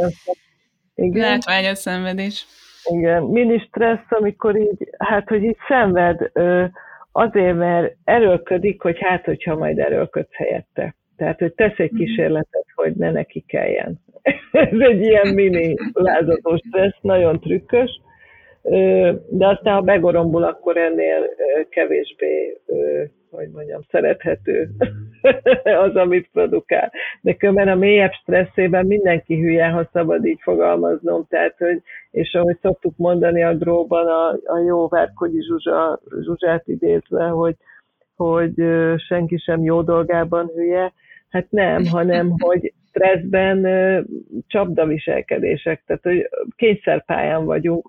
Igen. Látványos szenvedés. Igen, mini stressz, amikor így, hát, hogy így szenved, azért, mert erőlködik, hogy hát, hogyha majd erőlködsz helyette. Tehát, hogy tesz egy mhm. kísérletet, hogy ne neki kelljen. *laughs* Ez egy ilyen mini lázadó stressz, nagyon trükkös, de aztán, ha begorombul, akkor ennél kevésbé, hogy mondjam, szerethető *laughs* az, amit produkál. De különben a mélyebb stresszében mindenki hülye, ha szabad így fogalmaznom, tehát, hogy, és ahogy szoktuk mondani a dróban, a, a jó Várkogyi Zsuzsa, Zsuzsát idézve, hogy, hogy senki sem jó dolgában hülye, Hát nem, hanem *laughs* hogy stresszben csapdaviselkedések, tehát hogy kényszerpályán vagyunk,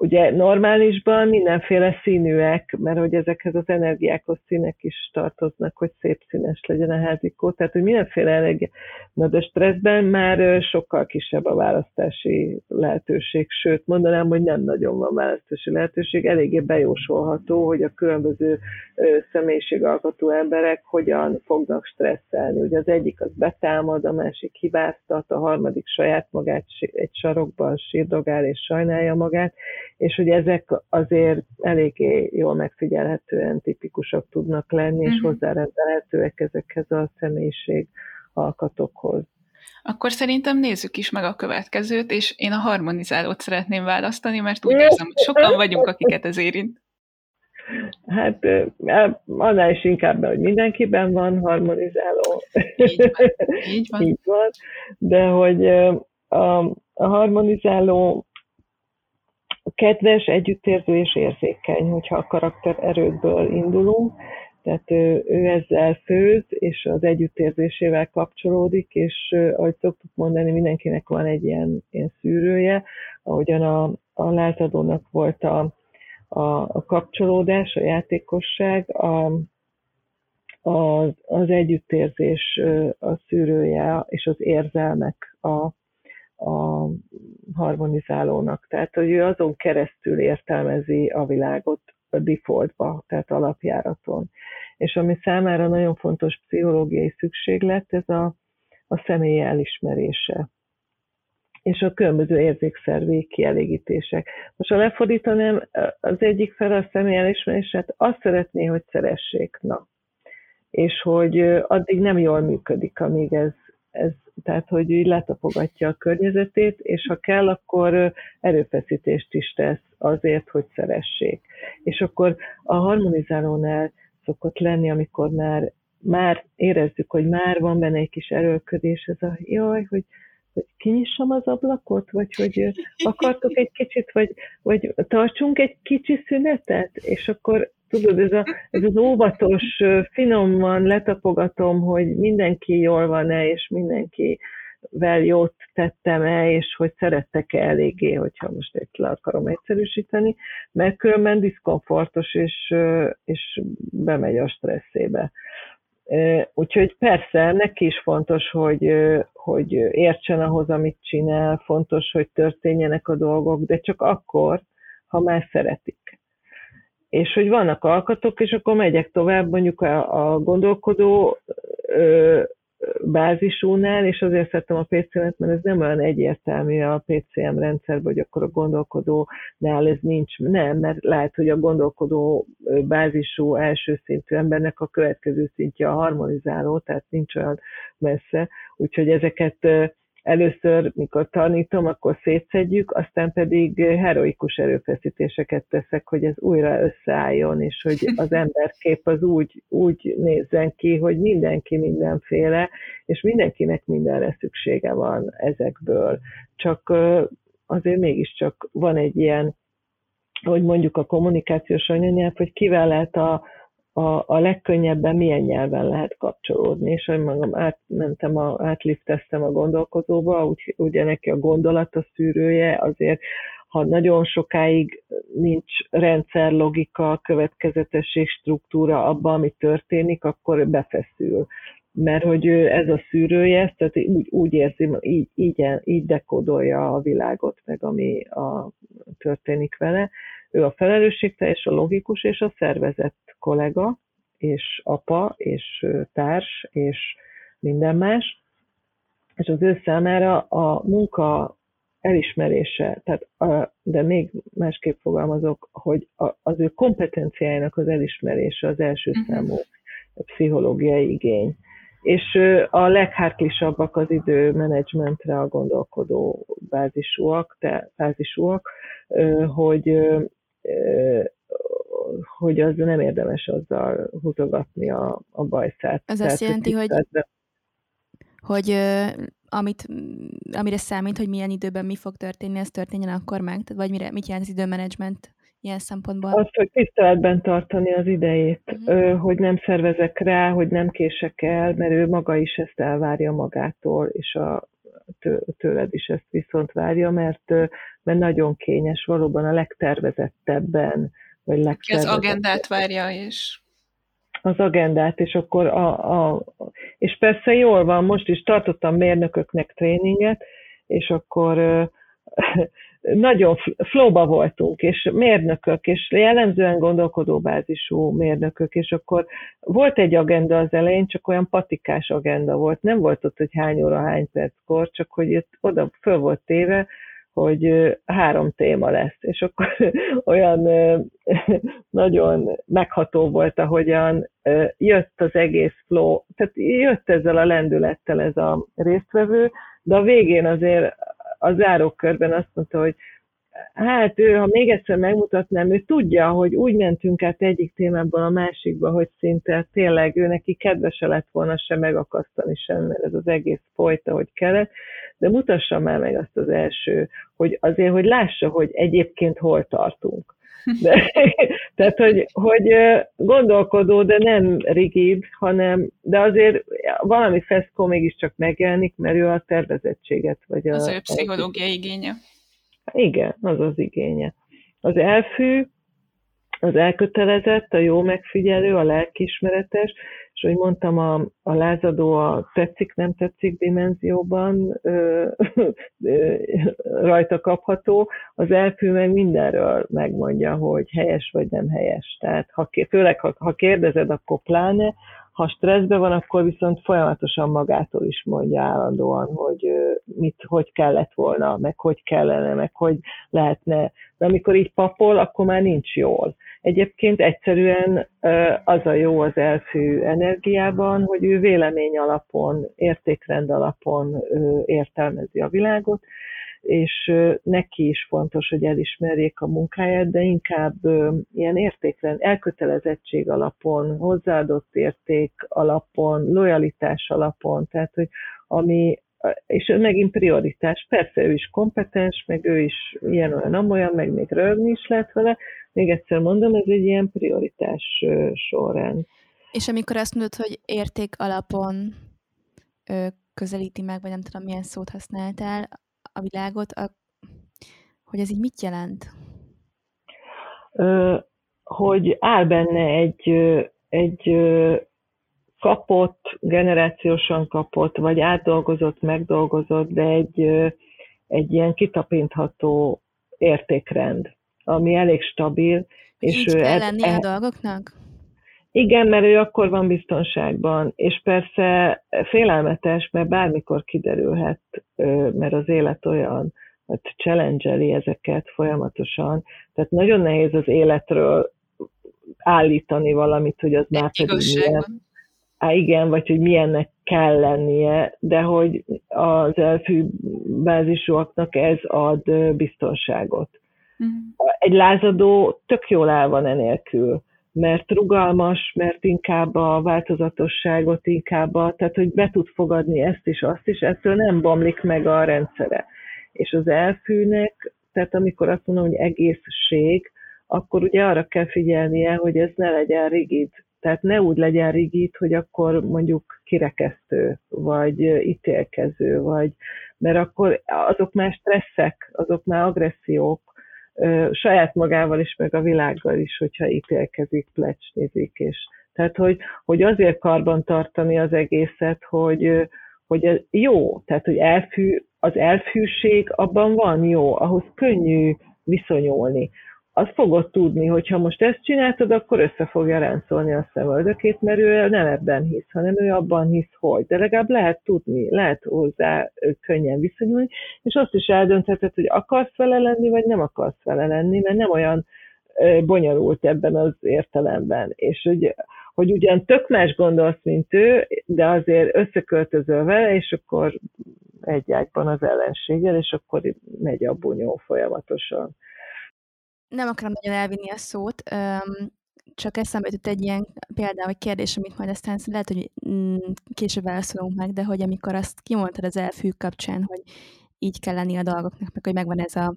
Ugye normálisban mindenféle színűek, mert hogy ezekhez az energiákhoz színek is tartoznak, hogy szép színes legyen a házikó, tehát hogy mindenféle energia. Na de stresszben már sokkal kisebb a választási lehetőség, sőt mondanám, hogy nem nagyon van választási lehetőség, eléggé bejósolható, hogy a különböző személyiségalkotó emberek hogyan fognak stresszelni. Ugye az egyik az betámad, a másik hibáztat, a harmadik saját magát egy sarokban sírdogál és sajnálja magát, és hogy ezek azért eléggé jól megfigyelhetően tipikusak tudnak lenni, és uh-huh. hozzárendelhetőek ezekhez a személyiség alkatokhoz. Akkor szerintem nézzük is meg a következőt, és én a harmonizálót szeretném választani, mert úgy érzem, hogy sokan vagyunk, akiket ez érint. Hát annál is inkább, hogy mindenkiben van harmonizáló. Így van. Így van. *laughs* Így van. De hogy a, a harmonizáló kedves, együttérző és érzékeny, hogyha a karakter erőkből indulunk, tehát ő, ő ezzel főz, és az együttérzésével kapcsolódik, és ahogy szoktuk mondani, mindenkinek van egy ilyen, ilyen szűrője, ahogyan a, a látadónak volt a, a, a kapcsolódás, a játékosság, a, a, az együttérzés a szűrője, és az érzelmek a, a harmonizálónak. Tehát, hogy ő azon keresztül értelmezi a világot a defaultba, tehát alapjáraton. És ami számára nagyon fontos pszichológiai szükséglet, ez a, a személy elismerése és a különböző érzékszervi kielégítések. Most ha lefordítanám az egyik fel a személy elismerését, azt szeretné, hogy szeressék, na. És hogy addig nem jól működik, amíg ez ez, tehát hogy így letapogatja a környezetét, és ha kell, akkor erőfeszítést is tesz azért, hogy szeressék. És akkor a harmonizálónál szokott lenni, amikor már, már érezzük, hogy már van benne egy kis erőlködés, ez a jaj, hogy, hogy kinyissam az ablakot, vagy hogy akartok egy kicsit, vagy, vagy tartsunk egy kicsi szünetet, és akkor tudod, ez, a, ez az óvatos, finoman letapogatom, hogy mindenki jól van-e, és mindenkivel jót tettem-e, és hogy szerettek-e eléggé, hogyha most egy le akarom egyszerűsíteni, mert különben diszkomfortos, és, és bemegy a stresszébe. Úgyhogy persze, neki is fontos, hogy, hogy értsen ahhoz, amit csinál, fontos, hogy történjenek a dolgok, de csak akkor, ha már szeretik. És hogy vannak alkatok, és akkor megyek tovább, mondjuk a, a gondolkodó bázisúnál, és azért szerettem a PCM-et, mert ez nem olyan egyértelmű a PCM rendszerben, hogy akkor a gondolkodónál ez nincs. Nem, mert lehet, hogy a gondolkodó bázisú első szintű embernek a következő szintje a harmonizáló, tehát nincs olyan messze. Úgyhogy ezeket először, mikor tanítom, akkor szétszedjük, aztán pedig heroikus erőfeszítéseket teszek, hogy ez újra összeálljon, és hogy *laughs* az emberkép az úgy, úgy nézzen ki, hogy mindenki mindenféle, és mindenkinek mindenre szüksége van ezekből. Csak azért mégiscsak van egy ilyen, hogy mondjuk a kommunikációs anyanyelv, hogy kivel lehet a, a, a legkönnyebben milyen nyelven lehet kapcsolódni, és hogy magam átmentem, a, átlifteztem a gondolkozóba, úgy, ugye neki a gondolat a szűrője, azért ha nagyon sokáig nincs rendszer, logika, következetesség, struktúra abban, ami történik, akkor befeszül. Mert hogy ez a szűrője, tehát úgy, úgy érzi, így, így, így dekódolja a világot, meg ami a, történik vele. Ő a felelősségteljes, a logikus és a szervezett kollega, és apa, és társ, és minden más. És az ő számára a munka elismerése, tehát a, de még másképp fogalmazok, hogy a, az ő kompetenciájának az elismerése az első uh-huh. számú pszichológiai igény. És a leghártlisabbak az időmenedzsmentre a gondolkodó bázisúak, te, bázisúak hogy hogy az nem érdemes azzal húzogatni a, a bajszát. Ez azt jelenti, hogy, hogy amit, amire számít, hogy milyen időben mi fog történni, ez történjen akkor meg? Vagy mire, mit jelent az időmenedzsment ilyen szempontból? Azt, hogy tiszteletben tartani az idejét, uh-huh. hogy nem szervezek rá, hogy nem kések el, mert ő maga is ezt elvárja magától, és a, tőled is ezt viszont várja, mert, mert nagyon kényes, valóban a legtervezettebben, vagy legtervezettebben. Az agendát várja, és az agendát, és akkor a, a, és persze jól van, most is tartottam mérnököknek tréninget, és akkor *laughs* nagyon flóba voltunk, és mérnökök, és jellemzően gondolkodóbázisú mérnökök, és akkor volt egy agenda az elején, csak olyan patikás agenda volt. Nem volt ott, hogy hány óra, hány perckor, csak hogy itt oda föl volt téve, hogy három téma lesz, és akkor *laughs* olyan *laughs* nagyon megható volt, ahogyan jött az egész flow, tehát jött ezzel a lendülettel ez a résztvevő, de a végén azért a zárókörben azt mondta, hogy hát ő, ha még egyszer megmutatnám, ő tudja, hogy úgy mentünk át egyik témából a másikba, hogy szinte tényleg ő neki kedvese lett volna se megakasztani sem, mert ez az egész folyta, hogy kellett, de mutassa már meg azt az első, hogy azért, hogy lássa, hogy egyébként hol tartunk. De, *laughs* tehát, hogy, hogy gondolkodó, de nem rigid, hanem, de azért valami feszkó mégiscsak megjelenik, mert ő a tervezettséget, vagy a... Az ő pszichológiai igénye. Igen, az az igénye. Az elfű, az elkötelezett, a jó megfigyelő, a lelkismeretes, és ahogy mondtam, a, a lázadó a tetszik-nem tetszik dimenzióban ö, ö, rajta kapható, az elfű meg mindenről megmondja, hogy helyes vagy nem helyes. Tehát ha, főleg ha, ha kérdezed, akkor pláne, ha stresszben van, akkor viszont folyamatosan magától is mondja állandóan, hogy mit, hogy kellett volna, meg hogy kellene, meg hogy lehetne. De amikor így papol, akkor már nincs jól. Egyébként egyszerűen az a jó az elfű energiában, hogy ő vélemény alapon, értékrend alapon értelmezi a világot, és neki is fontos, hogy elismerjék a munkáját, de inkább ilyen értékrend, elkötelezettség alapon, hozzáadott érték alapon, lojalitás alapon, tehát hogy ami, és megint prioritás. Persze ő is kompetens, meg ő is ilyen olyan amolyan, meg még rögni is lehet vele. Még egyszer mondom, ez egy ilyen prioritás sorrend. És amikor azt mondod, hogy érték alapon közelíti meg, vagy nem tudom, milyen szót használtál, a világot, a, hogy ez így mit jelent? Hogy áll benne egy, egy kapott, generációsan kapott, vagy átdolgozott, megdolgozott, de egy, egy ilyen kitapintható értékrend, ami elég stabil. És így kell lenni e, a dolgoknak? Igen, mert ő akkor van biztonságban, és persze félelmetes, mert bármikor kiderülhet, mert az élet olyan, hogy challenge ezeket folyamatosan. Tehát nagyon nehéz az életről állítani valamit, hogy az Egy már pedig milyen. Á, igen, vagy hogy milyennek kell lennie, de hogy az elfű bázisúaknak ez ad biztonságot. Uh-huh. Egy lázadó tök jól áll van enélkül mert rugalmas, mert inkább a változatosságot, inkább a, tehát hogy be tud fogadni ezt is, azt is, ettől nem bomlik meg a rendszere. És az elfűnek, tehát amikor azt mondom, hogy egészség, akkor ugye arra kell figyelnie, hogy ez ne legyen rigid. Tehát ne úgy legyen rigid, hogy akkor mondjuk kirekesztő, vagy ítélkező, vagy, mert akkor azok már stresszek, azok már agressziók, saját magával is, meg a világgal is, hogyha ítélkezik, plecsnézik, és tehát, hogy, hogy azért karban tartani az egészet, hogy, hogy ez jó, tehát, hogy elfű, az elfűség abban van jó, ahhoz könnyű viszonyulni azt fogod tudni, hogy ha most ezt csináltad, akkor össze fogja ráncolni a szemöldökét, mert ő nem ebben hisz, hanem ő abban hisz, hogy. De legalább lehet tudni, lehet hozzá könnyen viszonyulni, és azt is eldöntheted, hogy akarsz vele lenni, vagy nem akarsz vele lenni, mert nem olyan bonyolult ebben az értelemben. És hogy, hogy ugyan tök más gondolsz, mint ő, de azért összeköltözöl vele, és akkor egy ágyban az ellenséggel, és akkor megy a bunyó folyamatosan nem akarom nagyon elvinni a szót, csak eszembe jutott egy ilyen példa, vagy kérdés, amit majd aztán lehet, hogy mm, később válaszolunk meg, de hogy amikor azt kimondtad az elfű kapcsán, hogy így kell lenni a dolgoknak, meg hogy megvan ez a,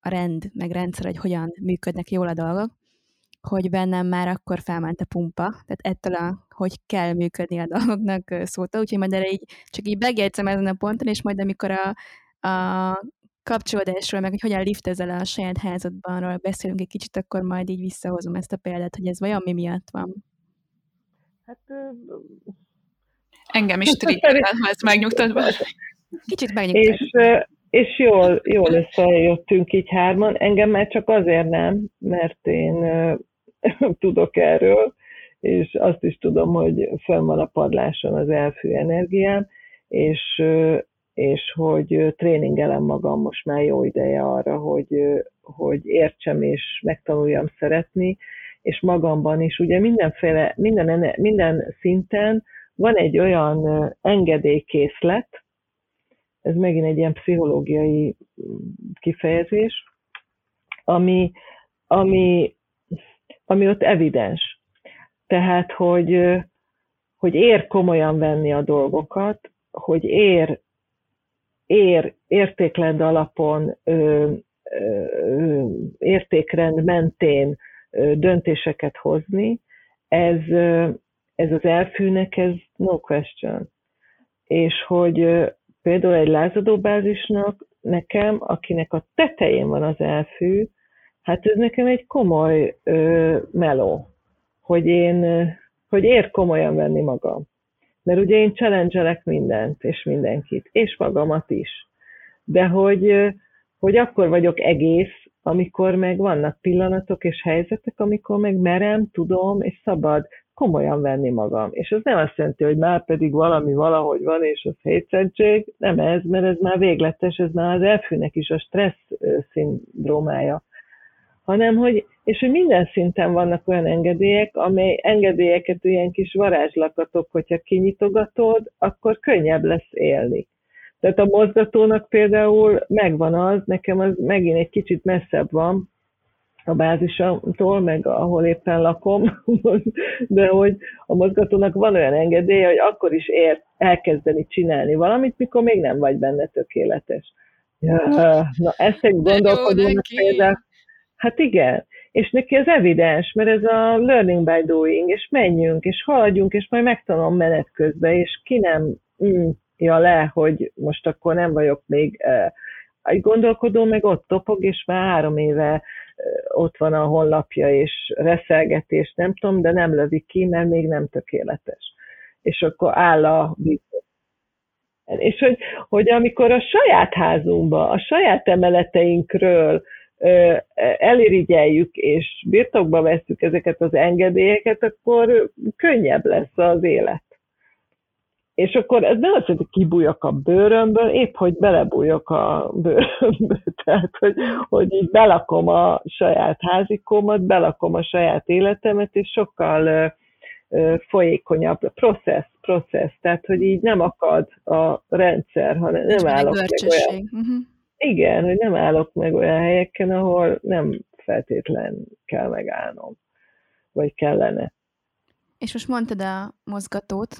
a rend, meg rendszer, hogy hogyan működnek jól a dolgok, hogy bennem már akkor felment a pumpa, tehát ettől a, hogy kell működni a dolgoknak szóta, úgyhogy majd erre így, csak így megjegyzem ezen a ponton, és majd amikor a, a kapcsolódásról, meg hogy hogyan liftezel a saját házadban, arról beszélünk egy kicsit, akkor majd így visszahozom ezt a példát, hogy ez vajon mi miatt van. Hát... Engem is *laughs* triggerel, ha ezt megnyugtatva. Kicsit megnyugtatva. És, és jól, jól összejöttünk így hárman. Engem már csak azért nem, mert én *laughs* tudok erről, és azt is tudom, hogy fönn van a padláson az elfű energiám, és és hogy tréningelem magam most már jó ideje arra, hogy, hogy értsem és megtanuljam szeretni, és magamban is. Ugye mindenféle, minden, minden szinten van egy olyan engedélykészlet, ez megint egy ilyen pszichológiai kifejezés, ami, ami, ami ott evidens. Tehát, hogy, hogy ér komolyan venni a dolgokat, hogy ér ér, értékrend alapon, ö, ö, értékrend mentén ö, döntéseket hozni, ez, ö, ez az elfűnek, ez no question. És hogy ö, például egy lázadó bázisnak nekem, akinek a tetején van az elfű, hát ez nekem egy komoly ö, meló, hogy én, hogy ér komolyan venni magam. Mert ugye én challenge mindent és mindenkit, és magamat is. De hogy, hogy akkor vagyok egész, amikor meg vannak pillanatok és helyzetek, amikor meg merem, tudom, és szabad komolyan venni magam. És ez nem azt jelenti, hogy már pedig valami valahogy van, és az hétszentség. Nem ez, mert ez már végletes, ez már az elfűnek is a stressz szindrómája hanem hogy, és hogy minden szinten vannak olyan engedélyek, amely engedélyeket ilyen kis varázslakatok, hogyha kinyitogatod, akkor könnyebb lesz élni. Tehát a mozgatónak például megvan az, nekem az megint egy kicsit messzebb van a bázisamtól, meg ahol éppen lakom, *laughs* de hogy a mozgatónak van olyan engedélye, hogy akkor is ér elkezdeni csinálni valamit, mikor még nem vagy benne tökéletes. Ja, na, ezt egy gondolkodónak például, Hát igen, és neki ez evidens, mert ez a learning by doing, és menjünk, és haladjunk, és majd megtanulom menet közben, és ki nem ja le, hogy most akkor nem vagyok még egy gondolkodó, meg ott topog, és már három éve ott van a honlapja, és reszelgetés, nem tudom, de nem lövik ki, mert még nem tökéletes. És akkor áll a és hogy, hogy amikor a saját házunkba, a saját emeleteinkről elirigyeljük és birtokba veszük ezeket az engedélyeket, akkor könnyebb lesz az élet. És akkor ez nem azt hogy kibújok a bőrömből, épp hogy belebújok a bőrömből, *laughs* tehát hogy, hogy így belakom a saját házikómat, belakom a saját életemet, és sokkal folyékonyabb processz, processz, tehát hogy így nem akad a rendszer, hanem nem állok meg olyan... Uh-huh. Igen, hogy nem állok meg olyan helyeken, ahol nem feltétlen kell megállnom, vagy kellene. És most mondtad a mozgatót,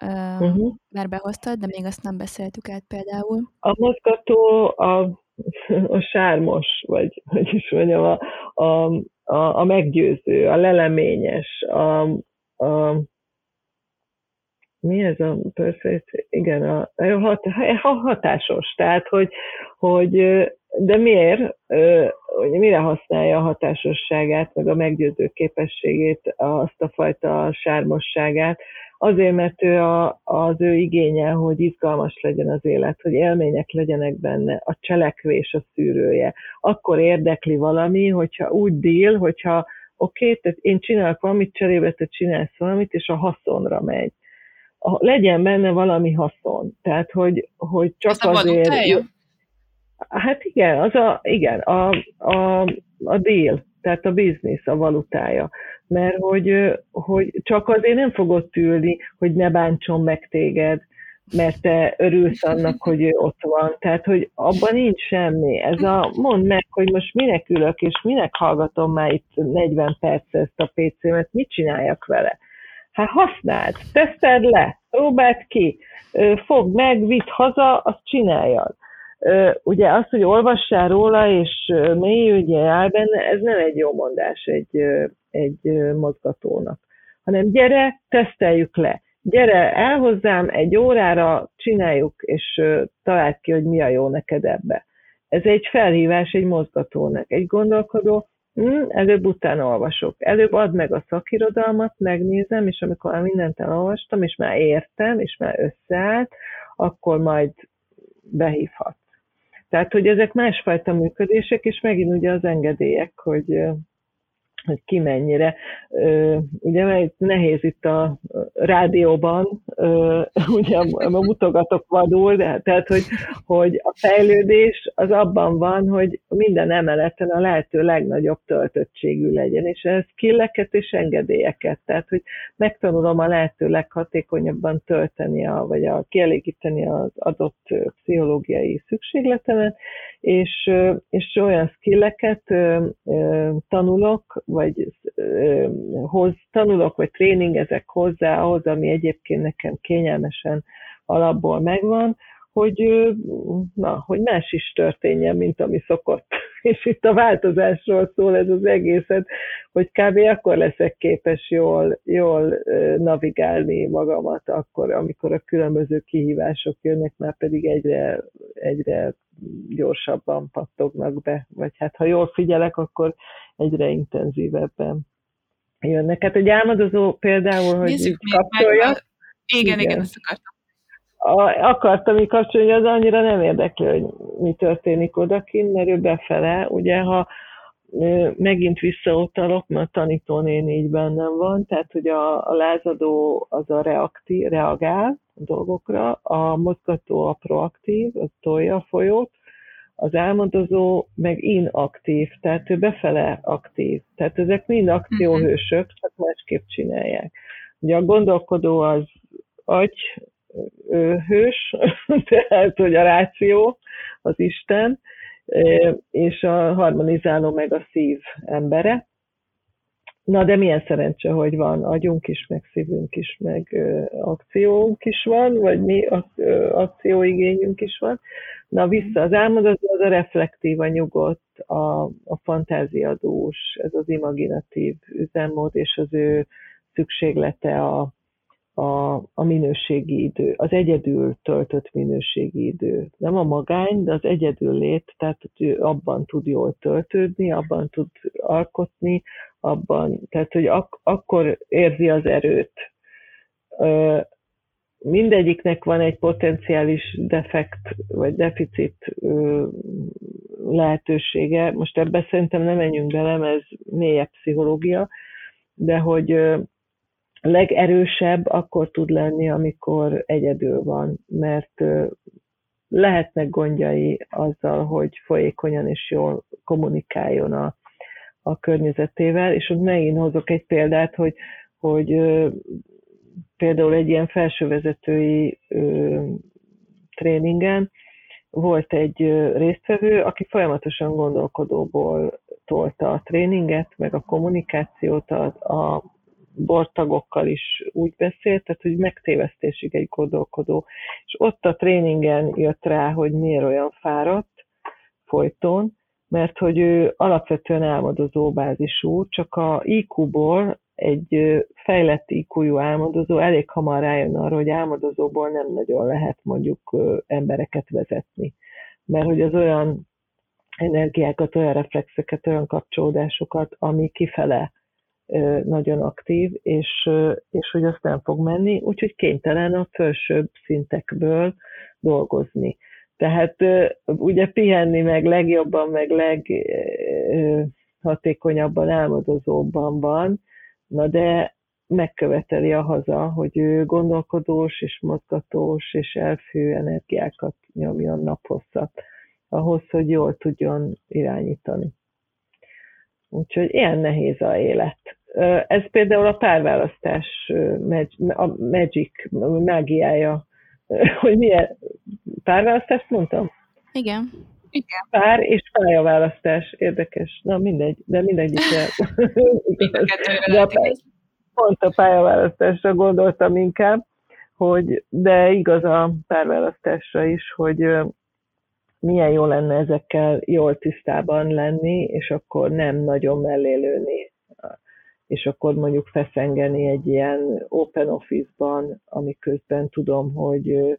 uh-huh. már behoztad, de még azt nem beszéltük át például. A mozgató a, a sármos, vagy hogy is mondjam, a, a, a, a meggyőző, a leleményes, a, a mi ez a perfect? Igen, a, a hatásos. Tehát, hogy, hogy de miért, hogy mire használja a hatásosságát, meg a meggyőző képességét, azt a fajta sármosságát, Azért, mert ő a, az ő igénye, hogy izgalmas legyen az élet, hogy élmények legyenek benne, a cselekvés a szűrője. Akkor érdekli valami, hogyha úgy díl, hogyha oké, okay, tehát én csinálok valamit, cserébe te csinálsz valamit, és a haszonra megy. Legyen benne valami haszon. Tehát, hogy, hogy csak Ez azért... A hát igen, az a, igen, a, a, a deal, tehát a biznisz, a valutája mert hogy, hogy csak azért nem fogod ülni, hogy ne bántson meg téged, mert te örülsz annak, hogy ő ott van. Tehát, hogy abban nincs semmi. Ez a, mondd meg, hogy most minek ülök, és minek hallgatom már itt 40 perc ezt a PC-met, mit csináljak vele? Hát használd, teszed le, próbáld ki, fogd meg, vidd haza, azt csináljad. Ugye az, hogy olvassál róla, és mélyülj áll benne, ez nem egy jó mondás egy, egy mozgatónak, hanem gyere, teszteljük le. Gyere el hozzám egy órára, csináljuk, és találd ki, hogy mi a jó neked ebbe. Ez egy felhívás egy mozgatónak, egy gondolkodó, hm, előbb utána olvasok. Előbb add meg a szakirodalmat, megnézem, és amikor már mindent elolvastam, és már értem, és már összeállt, akkor majd behívhat. Tehát, hogy ezek másfajta működések, és megint ugye az engedélyek, hogy hogy ki mennyire. Ugye nehéz itt a rádióban, *laughs* ugye mutogatok vadul, de tehát, hogy, hogy a fejlődés az abban van, hogy minden emeleten a lehető legnagyobb töltöttségű legyen, és ez skilleket és engedélyeket, tehát, hogy megtanulom a lehető leghatékonyabban tölteni, a, vagy a, kielégíteni az adott pszichológiai szükségletemet, és, és olyan skilleket tanulok, vagy hoz, tanulok, vagy tréningezek hozzá ahhoz, ami egyébként nekem kényelmesen alapból megvan, hogy, na, hogy más is történjen, mint ami szokott. És itt a változásról szól ez az egészet, hogy kb. akkor leszek képes jól, jól navigálni magamat, akkor, amikor a különböző kihívások jönnek, már pedig egyre, egyre gyorsabban pattognak be. Vagy hát ha jól figyelek, akkor egyre intenzívebben jönnek. Hát egy álmodozó például, hogy Nézzük kapcsolja. Igen, igen, igen, ezt akartam akartam így kapcsolni, az annyira nem érdekli, hogy mi történik odakint, mert ő befele, ugye ha megint visszautalok, mert a tanítónén így bennem van, tehát hogy a, a lázadó az a reaktív, reagál a dolgokra, a mozgató a proaktív, az tolja a folyót, az álmodozó meg inaktív, tehát ő befele aktív. Tehát ezek mind akcióhősök, csak másképp csinálják. Ugye a gondolkodó az agy, hős, *laughs* tehát hogy a ráció, az Isten, és a harmonizáló meg a szív embere. Na, de milyen szerencse, hogy van agyunk is, meg szívünk is, meg akciónk is van, vagy mi akcióigényünk is van. Na, vissza az álmodozó, az a reflektív, a nyugodt, a, a fantáziadús, ez az imaginatív üzemmód, és az ő szükséglete a, a, a minőségi idő, az egyedül töltött minőségi idő. Nem a magány, de az egyedül lét, tehát ő abban tud jól töltődni, abban tud alkotni, abban, tehát hogy ak- akkor érzi az erőt. mindegyiknek van egy potenciális defekt vagy deficit lehetősége. Most ebbe szerintem nem menjünk bele, mert ez mélyebb pszichológia, de hogy legerősebb akkor tud lenni, amikor egyedül van, mert lehetnek gondjai azzal, hogy folyékonyan és jól kommunikáljon a, a környezetével, és ott megint hozok egy példát, hogy, hogy például egy ilyen felsővezetői tréningen volt egy résztvevő, aki folyamatosan gondolkodóból tolta a tréninget, meg a kommunikációt, a, a bortagokkal is úgy beszélt, tehát hogy megtévesztésig egy gondolkodó. És ott a tréningen jött rá, hogy miért olyan fáradt folyton, mert hogy ő alapvetően álmodozó bázisú, csak a IQ-ból egy fejlett IQ-jú álmodozó elég hamar rájön arra, hogy álmodozóból nem nagyon lehet mondjuk embereket vezetni. Mert hogy az olyan energiákat, olyan reflexeket, olyan kapcsolódásokat, ami kifele nagyon aktív, és, és hogy azt nem fog menni, úgyhogy kénytelen a felsőbb szintekből dolgozni. Tehát ugye pihenni meg legjobban, meg leghatékonyabban, álmodozóban van, na de megköveteli a haza, hogy ő gondolkodós és mozgatós és elfő energiákat nyomjon naphosszat, ahhoz, hogy jól tudjon irányítani. Úgyhogy ilyen nehéz a élet. Ez például a párválasztás a magic, mágiája, hogy milyen párválasztást mondtam? Igen. Igen. Pár és pályaválasztás. Érdekes. Na mindegy, de mindegy is. *laughs* de a, pont a pályaválasztásra gondoltam inkább, hogy de igaz a párválasztásra is, hogy milyen jó lenne ezekkel jól tisztában lenni, és akkor nem nagyon mellélőni, és akkor mondjuk feszengeni egy ilyen open office-ban, amiközben tudom, hogy,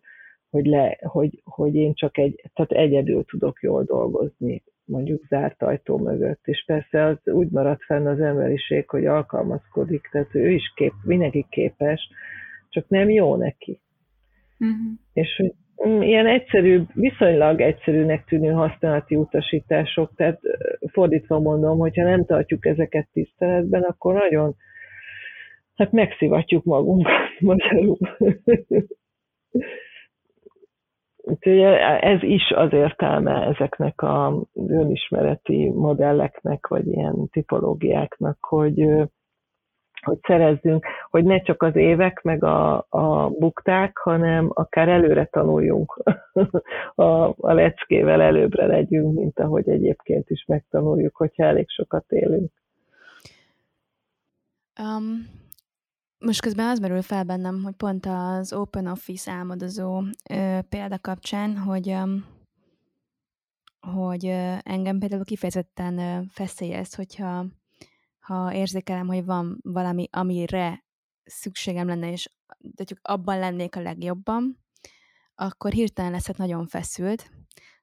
hogy, le, hogy, hogy én csak egy, tehát egyedül tudok jól dolgozni, mondjuk zárt ajtó mögött. És persze az úgy maradt fenn az emberiség, hogy alkalmazkodik, tehát ő is kép, mindenki képes, csak nem jó neki. Uh-huh. És hogy ilyen egyszerű, viszonylag egyszerűnek tűnő használati utasítások, tehát fordítva mondom, hogyha nem tartjuk ezeket tiszteletben, akkor nagyon, hát megszivatjuk magunkat *laughs* magyarul. *laughs* Úgyhogy ez is az értelme ezeknek a önismereti modelleknek, vagy ilyen tipológiáknak, hogy, hogy szerezzünk, hogy ne csak az évek meg a, a bukták, hanem akár előre tanuljunk *laughs* a, a leckével, előbbre legyünk, mint ahogy egyébként is megtanuljuk, hogyha elég sokat élünk. Um, most közben az merül fel bennem, hogy pont az Open Office álmodozó ö, példa kapcsán, hogy um, hogy ö, engem például kifejezetten ö, feszélyez, hogyha ha érzékelem, hogy van valami, amire szükségem lenne, és de csak abban lennék a legjobban, akkor hirtelen leszek nagyon feszült,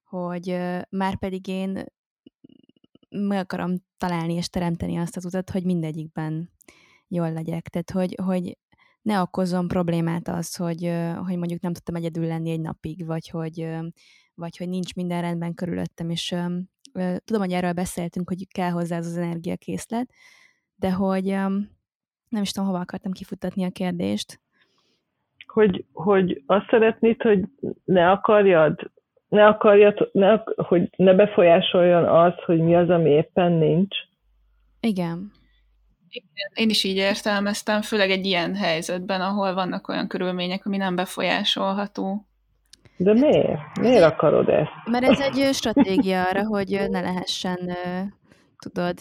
hogy már pedig én meg akarom találni és teremteni azt az utat, hogy mindegyikben jól legyek. Tehát, hogy, hogy ne okozzon problémát az, hogy, hogy mondjuk nem tudtam egyedül lenni egy napig, vagy hogy, vagy hogy nincs minden rendben körülöttem, és tudom, hogy erről beszéltünk, hogy kell hozzá az, az energiakészlet, de hogy nem is tudom, hova akartam kifutatni a kérdést. Hogy, hogy azt szeretnéd, hogy ne akarjad, ne akarjad, ne, hogy ne befolyásoljon az, hogy mi az, ami éppen nincs? Igen. Én is így értelmeztem, főleg egy ilyen helyzetben, ahol vannak olyan körülmények, ami nem befolyásolható. De miért? Miért akarod ezt? Mert ez egy stratégia arra, hogy ne lehessen, tudod,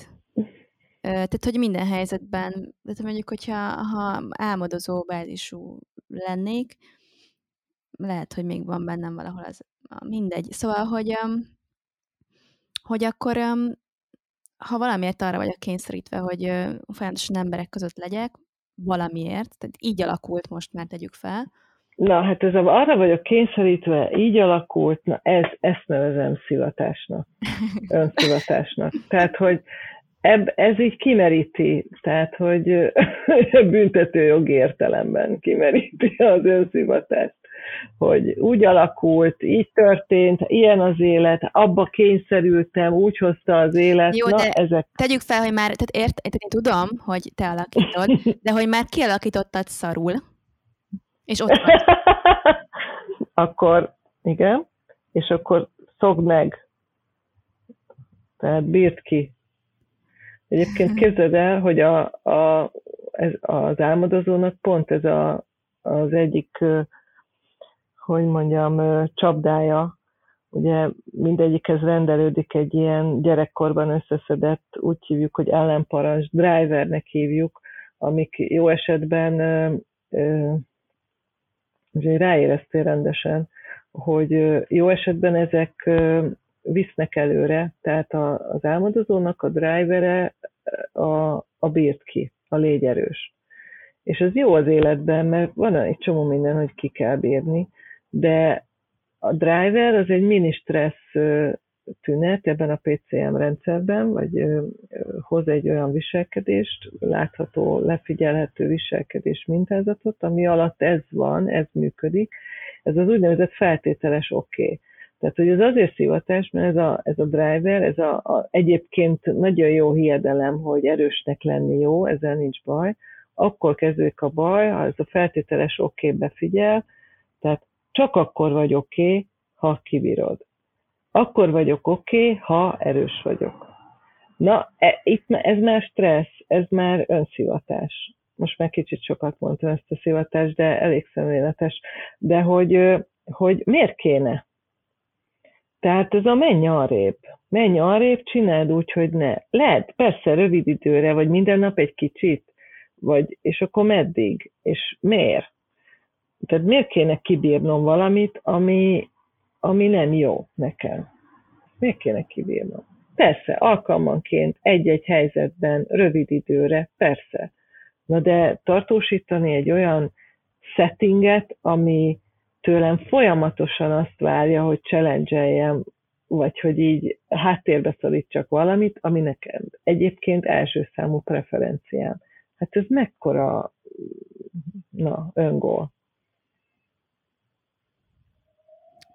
tehát, hogy minden helyzetben, tehát mondjuk, hogyha ha álmodozó bázisú lennék, lehet, hogy még van bennem valahol az, mindegy. Szóval, hogy, hogy akkor ha valamiért arra vagyok kényszerítve, hogy folyamatosan emberek között legyek, valamiért, tehát így alakult most már tegyük fel. Na, hát ez a, arra vagyok kényszerítve, így alakult, na ez, ezt nevezem szivatásnak, *laughs* önszivatásnak. Tehát, hogy ebb, ez így kimeríti, tehát, hogy *laughs* büntető jog értelemben kimeríti az önszivatást hogy úgy alakult, így történt, ilyen az élet, abba kényszerültem, úgy hozta az élet. Jó, Na, de ezek... tegyük fel, hogy már, tehát ért, én tudom, hogy te alakítod, *laughs* de hogy már kialakítottad szarul, és ott vagy. *laughs* akkor, igen, és akkor szogd meg. Tehát bírt ki. Egyébként *laughs* képzeld el, hogy a, a, ez, az álmodozónak pont ez a, az egyik hogy mondjam, csapdája, ugye mindegyikhez rendelődik egy ilyen gyerekkorban összeszedett, úgy hívjuk, hogy ellenparancs, drivernek hívjuk, amik jó esetben ugye ráéreztél rendesen, hogy jó esetben ezek visznek előre, tehát az álmodozónak a drivere a, a bírt ki, a légy erős. És ez jó az életben, mert van egy csomó minden, hogy ki kell bírni, de a driver az egy mini stressz tünet ebben a PCM rendszerben, vagy hoz egy olyan viselkedést, látható, lefigyelhető viselkedés mintázatot, ami alatt ez van, ez működik. Ez az úgynevezett feltételes oké. Okay. Tehát, hogy ez azért szivatás, mert ez a, ez a driver, ez a, a, egyébként nagyon jó hiedelem, hogy erősnek lenni jó, ezzel nincs baj. Akkor kezdődik a baj, ha ez a feltételes oké okay befigyel, tehát csak akkor vagy oké, okay, ha kibírod. Akkor vagyok oké, okay, ha erős vagyok. Na, e, itt ez már stressz, ez már önszivatás. Most már kicsit sokat mondtam ezt a szivatást, de elég szemléletes. De hogy, hogy miért kéne? Tehát ez a menj arrébb. Menj arrébb, csináld úgy, hogy ne. Lehet, persze, rövid időre, vagy minden nap egy kicsit, vagy, és akkor meddig, és miért? Tehát miért kéne kibírnom valamit, ami, ami nem jó nekem? Miért kéne kibírnom? Persze, alkalmanként, egy-egy helyzetben, rövid időre, persze. Na de tartósítani egy olyan settinget, ami tőlem folyamatosan azt várja, hogy challenge vagy hogy így háttérbe szorítsak valamit, ami nekem egyébként első számú preferenciám. Hát ez mekkora na, öngól.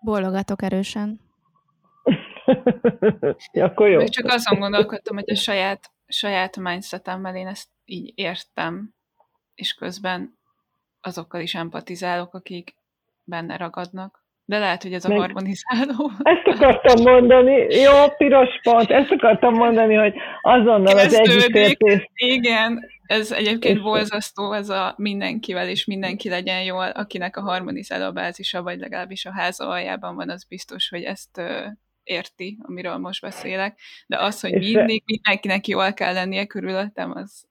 Bólogatok erősen. *laughs* ja, akkor jó. Még csak azon gondolkodtam, hogy a saját, saját mindsetemmel én ezt így értem, és közben azokkal is empatizálok, akik benne ragadnak. De lehet, hogy ez a Meg... harmonizáló. Ezt *laughs* akartam mondani, jó, piros pont, ezt akartam mondani, hogy azonnal az együttértés. Igen, ez egyébként borzasztó, ez a mindenkivel, és mindenki legyen jól, akinek a harmonizáló bázisa, vagy legalábbis a háza aljában van, az biztos, hogy ezt érti, amiről most beszélek. De az, hogy mindig mindenkinek jól kell lennie körülöttem, az,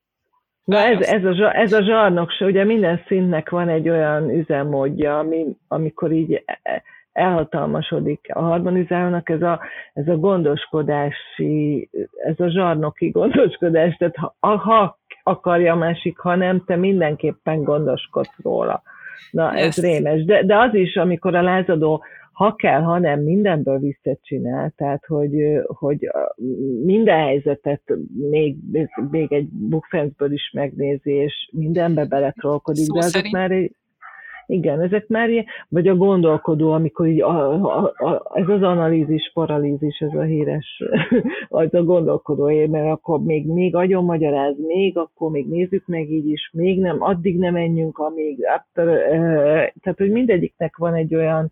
Na ez, ez, a, ez a zsarnok se, ugye minden szintnek van egy olyan üzemmódja, ami, amikor így e, e, elhatalmasodik. A harmonizálónak ez a, ez a gondoskodási, ez a zsarnoki gondoskodás, tehát ha, ha akarja a másik, ha nem, te mindenképpen gondoskodsz róla. Na, ez yes. rémes. De, de az is, amikor a lázadó ha kell, ha nem, mindenből visszacsinál, tehát hogy, hogy minden helyzetet még, még egy bukfencből is megnézi, és mindenbe beletrolkodik, de azok már egy, igen, ezek már ilyen, vagy a gondolkodó, amikor így a, a, a, ez az analízis, paralízis, ez a híres, *laughs* az a gondolkodó, mert akkor még, még agyon magyaráz, még akkor még nézzük meg így is, még nem, addig nem menjünk, amíg, tehát hogy mindegyiknek van egy olyan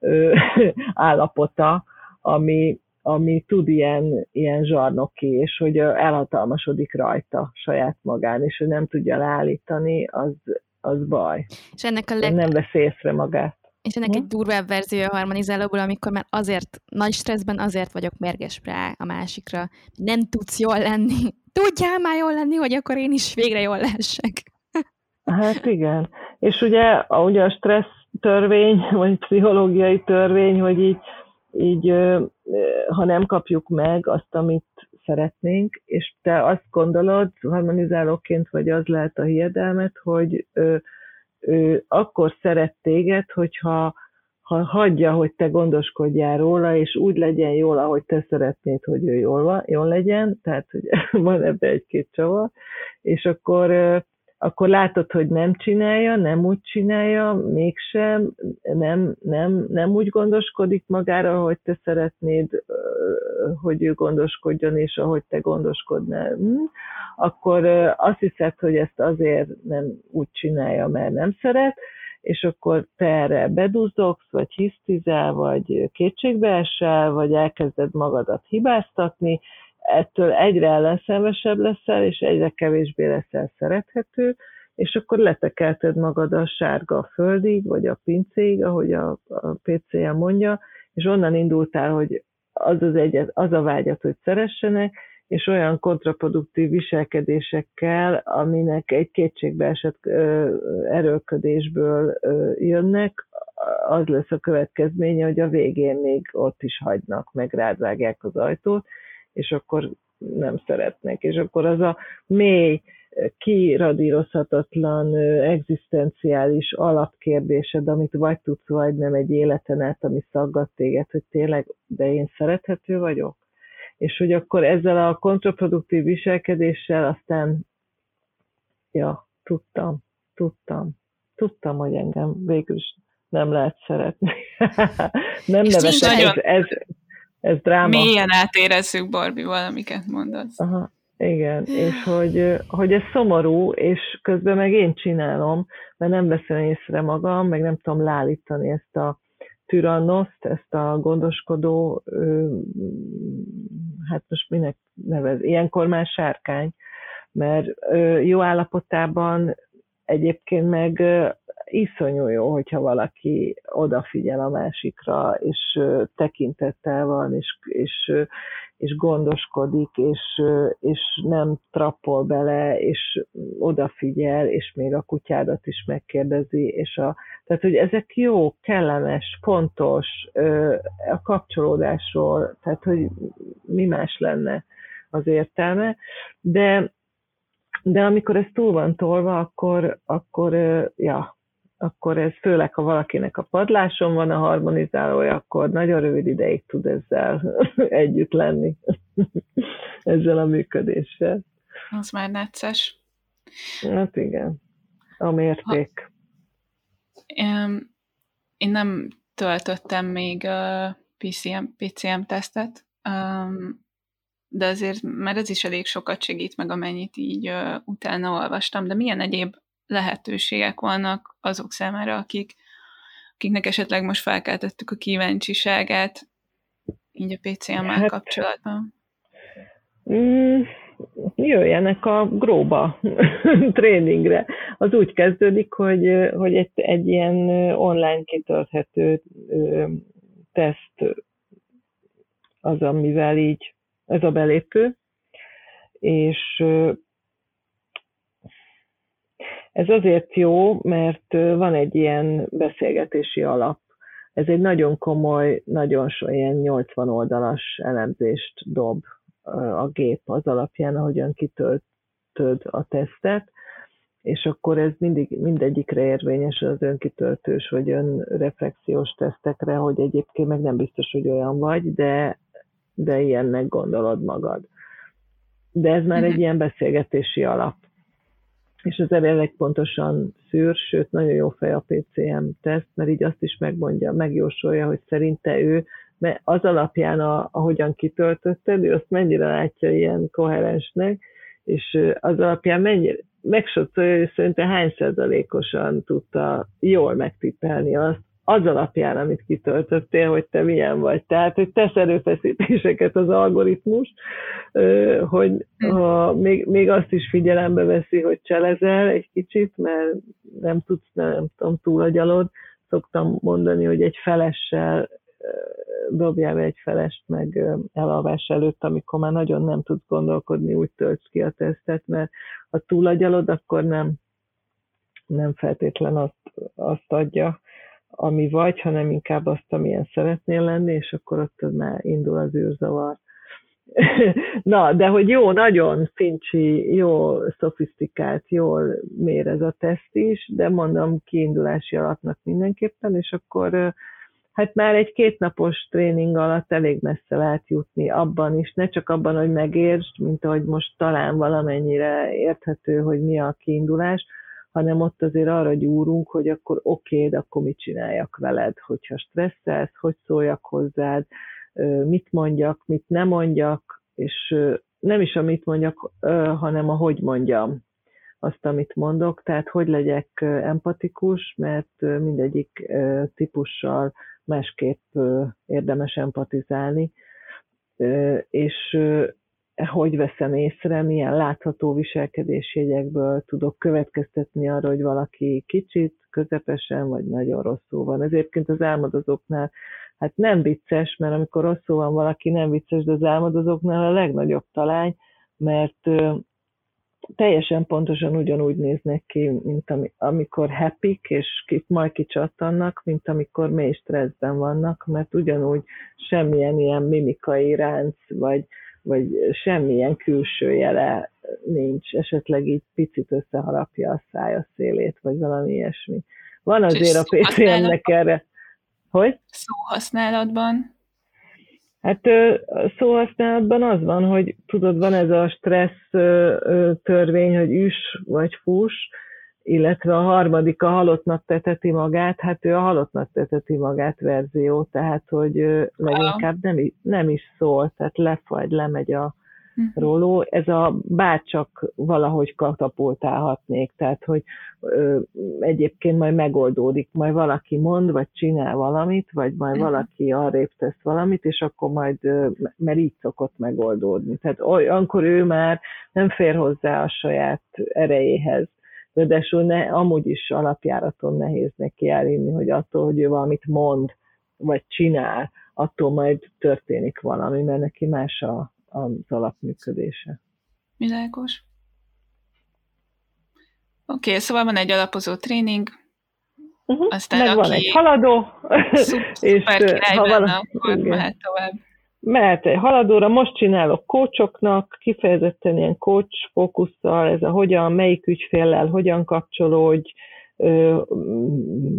*laughs* állapota, ami, ami tud ilyen, ilyen zsarnoki, és hogy elhatalmasodik rajta saját magán, és hogy nem tudja leállítani, az, az baj. És ennek a leg... Nem vesz észre magát. És ennek hm? egy durvább verziója a harmonizálóból, amikor már azért, nagy stresszben azért vagyok mérges rá a másikra. Nem tudsz jól lenni. *laughs* Tudjál már jól lenni, hogy akkor én is végre jól lehessek. *laughs* Hát igen. És ugye, ugye a stressz törvény, *laughs* vagy pszichológiai törvény, hogy így, így ha nem kapjuk meg azt, amit szeretnénk, és te azt gondolod, harmonizálóként, vagy az lehet a hiedelmet, hogy ő, ő akkor szeret téged, hogyha ha hagyja, hogy te gondoskodjál róla, és úgy legyen jól, ahogy te szeretnéd, hogy ő jól, jól legyen, tehát hogy *laughs* van ebbe egy-két csavar, és akkor akkor látod, hogy nem csinálja, nem úgy csinálja, mégsem, nem, nem, nem úgy gondoskodik magára, hogy te szeretnéd, hogy ő gondoskodjon, és ahogy te gondoskodnál, hm? akkor azt hiszed, hogy ezt azért nem úgy csinálja, mert nem szeret, és akkor te erre bedúzdogsz, vagy hisztizel, vagy kétségbe esel, vagy elkezded magadat hibáztatni, ettől egyre ellenszenvesebb leszel, és egyre kevésbé leszel szerethető, és akkor letekelted magad a sárga földig, vagy a pincéig, ahogy a, a PC-je mondja, és onnan indultál, hogy az, az, egyet, az a vágyat, hogy szeressenek, és olyan kontraproduktív viselkedésekkel, aminek egy kétségbe esett erőlködésből jönnek, az lesz a következménye, hogy a végén még ott is hagynak, meg rádvágják az ajtót, és akkor nem szeretnek. És akkor az a mély, kiradírozhatatlan, egzisztenciális alapkérdésed, amit vagy tudsz, vagy nem egy életen át, ami szaggat téged, hogy tényleg, de én szerethető vagyok? És hogy akkor ezzel a kontraproduktív viselkedéssel aztán, ja, tudtam, tudtam, tudtam, hogy engem végül is nem lehet szeretni. *laughs* nem nevesem, ez, ez, ez dráma. Mélyen átérezzük, Barbie, valamiket mondasz. Aha, igen, és hogy, hogy ez szomorú, és közben meg én csinálom, mert nem veszem észre magam, meg nem tudom lálítani ezt a tyrannoszt, ezt a gondoskodó, hát most minek nevez, ilyenkor már sárkány, mert jó állapotában egyébként meg iszonyú jó, hogyha valaki odafigyel a másikra, és tekintettel van, és, és, és gondoskodik, és, és nem trappol bele, és odafigyel, és még a kutyádat is megkérdezi, és a, tehát, hogy ezek jó, kellemes, fontos a kapcsolódásról, tehát, hogy mi más lenne az értelme, de de amikor ez túl van tolva, akkor, akkor ja, akkor ez főleg, ha valakinek a padláson van a harmonizálója, akkor nagyon rövid ideig tud ezzel *laughs* együtt lenni, *laughs* ezzel a működéssel. Az már necces. Hát igen, a mérték. Ha, én nem töltöttem még a PCM, PCM tesztet, de azért, mert ez is elég sokat segít meg, amennyit így utána olvastam, de milyen egyéb lehetőségek vannak azok számára, akik, akiknek esetleg most felkeltettük a kíváncsiságát így a PCM-mel hát, kapcsolatban? Mm, jöjjenek a gróba *laughs* tréningre. Az úgy kezdődik, hogy, hogy egy, egy ilyen online kitölthető teszt az, amivel így ez a belépő, és ez azért jó, mert van egy ilyen beszélgetési alap. Ez egy nagyon komoly, nagyon so, ilyen 80 oldalas elemzést dob a gép az alapján, ahogyan kitöltöd a tesztet, és akkor ez mindig, mindegyikre érvényes az önkitöltős vagy önreflexiós tesztekre, hogy egyébként meg nem biztos, hogy olyan vagy, de, de ilyennek gondolod magad. De ez már egy mhm. ilyen beszélgetési alap és az elég pontosan szűr, sőt, nagyon jó fej a PCM teszt, mert így azt is megmondja, megjósolja, hogy szerinte ő, mert az alapján, a, ahogyan kitöltötted, ő azt mennyire látja ilyen koherensnek, és az alapján mennyire, megsodszolja, hogy szerintem hány százalékosan tudta jól megtippelni azt, az alapján, amit kitöltöttél, hogy te milyen vagy. Tehát, hogy tesz erőfeszítéseket az algoritmus, hogy ha még, még azt is figyelembe veszi, hogy cselezel egy kicsit, mert nem tudsz, nem tudom, túlagyalod. Szoktam mondani, hogy egy felessel dobjál be egy felest meg elalvás előtt, amikor már nagyon nem tudsz gondolkodni, úgy tölts ki a tesztet, mert ha túlagyalod, akkor nem, nem feltétlen azt, azt adja, ami vagy, hanem inkább azt, amilyen szeretnél lenni, és akkor ott már indul az űrzavar. *laughs* Na, de hogy jó, nagyon fincsi, jó, szofisztikált, jól mér ez a teszt is, de mondom kiindulási alapnak mindenképpen, és akkor hát már egy kétnapos tréning alatt elég messze lehet jutni abban is, ne csak abban, hogy megértsd, mint ahogy most talán valamennyire érthető, hogy mi a kiindulás, hanem ott azért arra gyúrunk, hogy akkor oké, okay, de akkor mit csináljak veled, hogyha stresszelsz, hogy szóljak hozzád, mit mondjak, mit nem mondjak, és nem is a mit mondjak, hanem a hogy mondjam azt, amit mondok, tehát hogy legyek empatikus, mert mindegyik típussal másképp érdemes empatizálni, és hogy veszem észre, milyen látható viselkedésjegyekből tudok következtetni arra, hogy valaki kicsit, közepesen vagy nagyon rosszul van. Ezért az álmodozóknál hát nem vicces, mert amikor rosszul van valaki, nem vicces, de az álmodozóknál a legnagyobb talány, mert teljesen pontosan ugyanúgy néznek ki, mint amikor happy és majd kicsattannak, mint amikor mély stresszben vannak, mert ugyanúgy semmilyen ilyen mimikai ránc, vagy, vagy semmilyen külső jele nincs, esetleg így picit összeharapja a szája szélét, vagy valami ilyesmi. Van azért a PCM-nek erre. Hogy? Szóhasználatban? Hát szóhasználatban az van, hogy tudod, van ez a stressz törvény, hogy üs vagy fuss, illetve a harmadik a halottnak teteti magát, hát ő a halottnak teteti magát verzió, tehát hogy leginkább nem, nem is szól, tehát lefagy, lemegy a, uh-huh. róló, ez a bárcsak valahogy katapultálhatnék, tehát hogy ö, egyébként majd megoldódik, majd valaki mond, vagy csinál valamit, vagy majd uh-huh. valaki arrébb tesz valamit, és akkor majd, ö, mert így szokott megoldódni. Tehát olyankor ő már nem fér hozzá a saját erejéhez. Ráadásul ne, amúgy is alapjáraton nehéz neki elhinni, hogy attól, hogy ő valamit mond, vagy csinál, attól majd történik valami, mert neki más a, az alapműködése. Világos. Oké, okay, szóval van egy alapozó tréning, uh-huh. aztán Meg aki van egy haladó, *laughs* és ha van, akkor igen. mehet tovább. Mehet haladóra, most csinálok kócsoknak, kifejezetten ilyen coach fókusszal, ez a hogyan, melyik ügyféllel, hogyan kapcsolódj,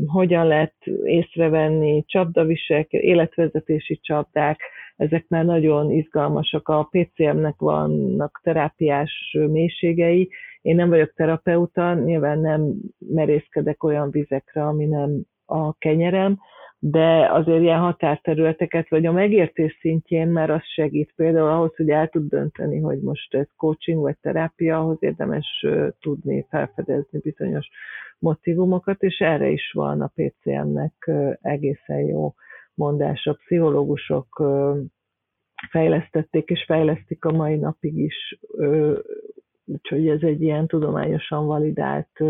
hogyan lehet észrevenni csapdaviselkedés, életvezetési csapdák, ezek már nagyon izgalmasak. A PCM-nek vannak terápiás mélységei. Én nem vagyok terapeuta, nyilván nem merészkedek olyan vizekre, ami nem a kenyerem, de azért ilyen határterületeket, vagy a megértés szintjén már az segít. Például ahhoz, hogy el tud dönteni, hogy most ez coaching vagy terápia, ahhoz érdemes tudni felfedezni bizonyos motivumokat, és erre is van a PCM-nek egészen jó mondása. Pszichológusok fejlesztették és fejlesztik a mai napig is, úgyhogy ez egy ilyen tudományosan validált,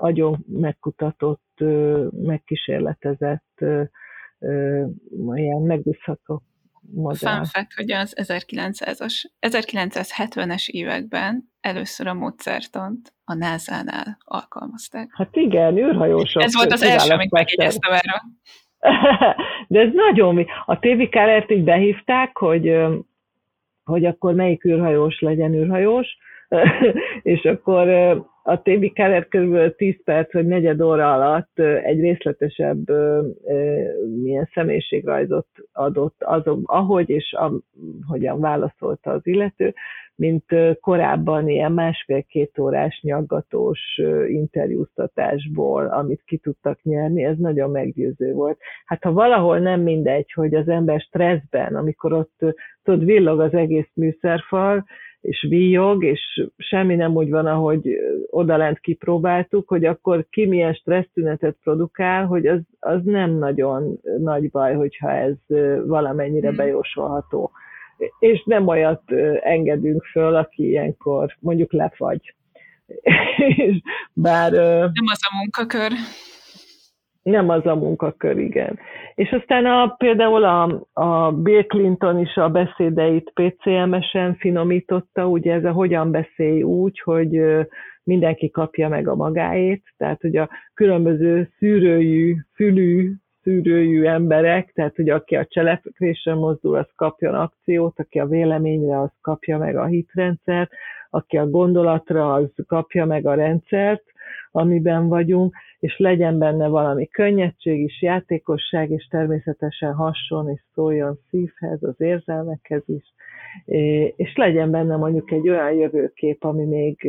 agyon megkutatott, megkísérletezett, ilyen megbízható modell. Fun fact, hogy az 1900-as, 1970-es években először a módszertant a NASA-nál alkalmazták. Hát igen, űrhajósok. Ez volt az első, amit megjegyeztem erről. *laughs* De ez nagyon... A TV Kellert így behívták, hogy, hogy akkor melyik űrhajós legyen űrhajós, *laughs* és akkor a TV Keller kb. 10 perc vagy negyed óra alatt egy részletesebb milyen személyiségrajzot adott azok, ahogy és a, hogyan válaszolta az illető, mint korábban ilyen másfél-két órás nyaggatós interjúztatásból, amit ki tudtak nyerni, ez nagyon meggyőző volt. Hát ha valahol nem mindegy, hogy az ember stresszben, amikor ott tudod, villog az egész műszerfal, és víjog, és semmi nem úgy van, ahogy odalent kipróbáltuk, hogy akkor ki milyen stressztünetet produkál, hogy az, az nem nagyon nagy baj, hogyha ez valamennyire hmm. bejósolható. És nem olyat engedünk föl, aki ilyenkor mondjuk lefagy. *laughs* Bár, nem az a munkakör nem az a munkakör, igen. És aztán a, például a, a Bill Clinton is a beszédeit PCM-esen finomította, ugye ez a hogyan beszélj úgy, hogy mindenki kapja meg a magáét, tehát hogy a különböző szűrőjű, fülű, szűrőjű emberek, tehát hogy aki a cselekvésre mozdul, az kapjon akciót, aki a véleményre, az kapja meg a hitrendszert, aki a gondolatra, az kapja meg a rendszert, amiben vagyunk, és legyen benne valami könnyedség is, játékosság, és természetesen hasson és szóljon szívhez, az érzelmekhez is, és legyen benne mondjuk egy olyan jövőkép, ami még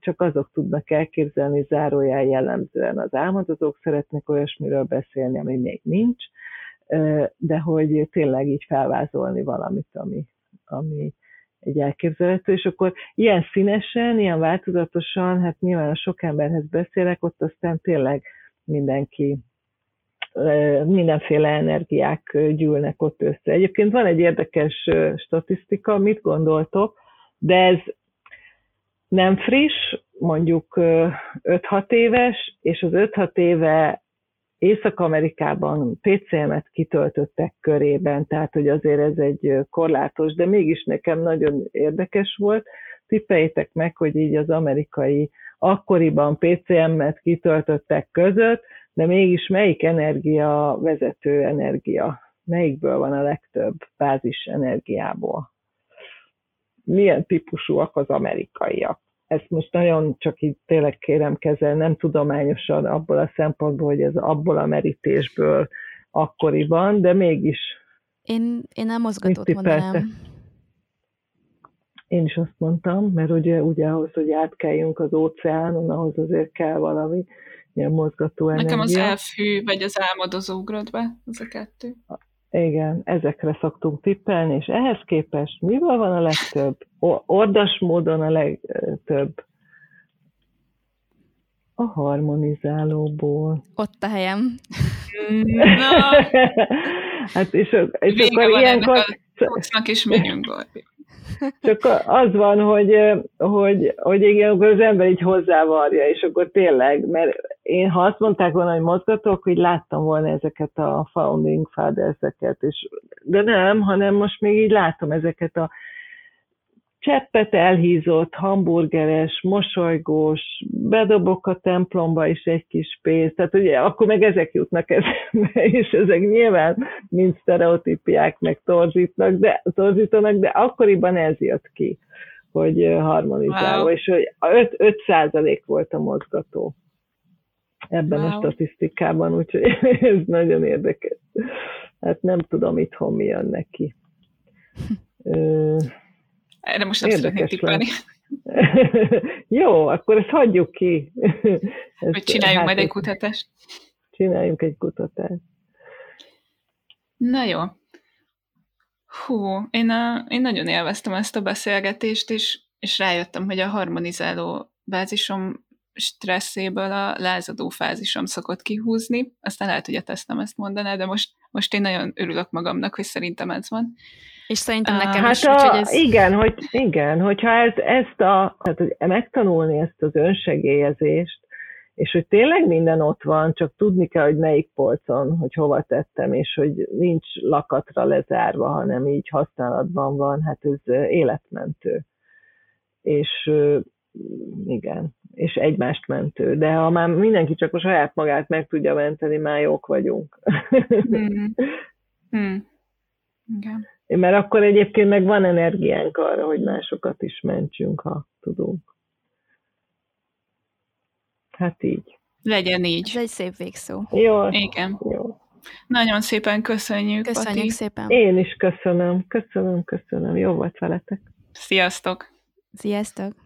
csak azok tudnak elképzelni, zárójel jellemzően. Az álmodozók szeretnek olyasmiről beszélni, ami még nincs, de hogy tényleg így felvázolni valamit, ami, ami egy elképzelhető, és akkor ilyen színesen, ilyen változatosan, hát nyilván a sok emberhez beszélek, ott aztán tényleg mindenki mindenféle energiák gyűlnek ott össze. Egyébként van egy érdekes statisztika, mit gondoltok, de ez nem friss, mondjuk 5-6 éves, és az 5-6 éve Észak-Amerikában PCM-et kitöltöttek körében, tehát hogy azért ez egy korlátos, de mégis nekem nagyon érdekes volt. Tippeljétek meg, hogy így az amerikai akkoriban PCM-et kitöltöttek között, de mégis melyik energia vezető energia? Melyikből van a legtöbb bázis energiából? Milyen típusúak az amerikaiak? Ezt most nagyon csak így tényleg kérem kezel, nem tudományosan abból a szempontból, hogy ez abból a merítésből akkoriban, de mégis. Én, én nem mozgatót mondanám. Én is azt mondtam, mert ugye, ugye ahhoz, hogy átkeljünk az óceánon, ahhoz azért kell valami ilyen mozgató energia. Nekem az elfű, vagy az álmodozó ugrott be, az a kettő. Igen, ezekre szoktunk tippelni, és ehhez képest mivel van a legtöbb? Ordas módon a legtöbb? A harmonizálóból. Ott a helyem. Na. *laughs* hát és, és akkor ilyenkor... A is menjünk csak az van, hogy, hogy, hogy igen, akkor az ember így hozzávarja, és akkor tényleg, mert én ha azt mondták volna, hogy mozgatok, hogy láttam volna ezeket a founding fathers-eket, és, de nem, hanem most még így látom ezeket a cseppet elhízott, hamburgeres, mosolygós, bedobok a templomba is egy kis pénzt, tehát ugye akkor meg ezek jutnak eszembe, *laughs* és ezek nyilván mind sztereotípiák meg torzítnak, de, torzítanak, de akkoriban ez jött ki, hogy harmonizáló, wow. és hogy 5, 5 százalék volt a mozgató ebben wow. a statisztikában, úgyhogy *laughs* ez nagyon érdekes. Hát nem tudom itthon mi jön neki. *laughs* Erre most nem szeretnék tippelni. *laughs* Jó, akkor ezt hagyjuk ki. *laughs* Ezt, Hogy csináljunk hát, majd egy kutatást. Csináljunk egy kutatást. Na jó. Hú, én, a, én nagyon élveztem ezt a beszélgetést, és, és rájöttem, hogy a harmonizáló bázisom stresszéből a lázadó fázisom szokott kihúzni. Aztán lehet, hogy a tesztem ezt mondaná, de most, most én nagyon örülök magamnak, hogy szerintem ez van. És szerintem nekem hát is, a, ez... Igen, hogy, igen, hogyha ez, ezt a, tehát, hogy megtanulni ezt az önsegélyezést, és hogy tényleg minden ott van, csak tudni kell, hogy melyik polcon, hogy hova tettem, és hogy nincs lakatra lezárva, hanem így használatban van, hát ez életmentő. És igen, és egymást mentő. De ha már mindenki csak a saját magát meg tudja menteni, már jók vagyunk. Mm. Mm. *laughs* Igen. Mert akkor egyébként meg van energiánk arra, hogy másokat is mentsünk, ha tudunk. Hát így. Legyen így. Ez egy szép végszó. Jó. Igen. Jó. Nagyon szépen köszönjük, Köszönjük Pati. szépen. Én is köszönöm, köszönöm, köszönöm. Jó volt veletek. Sziasztok! Sziasztok!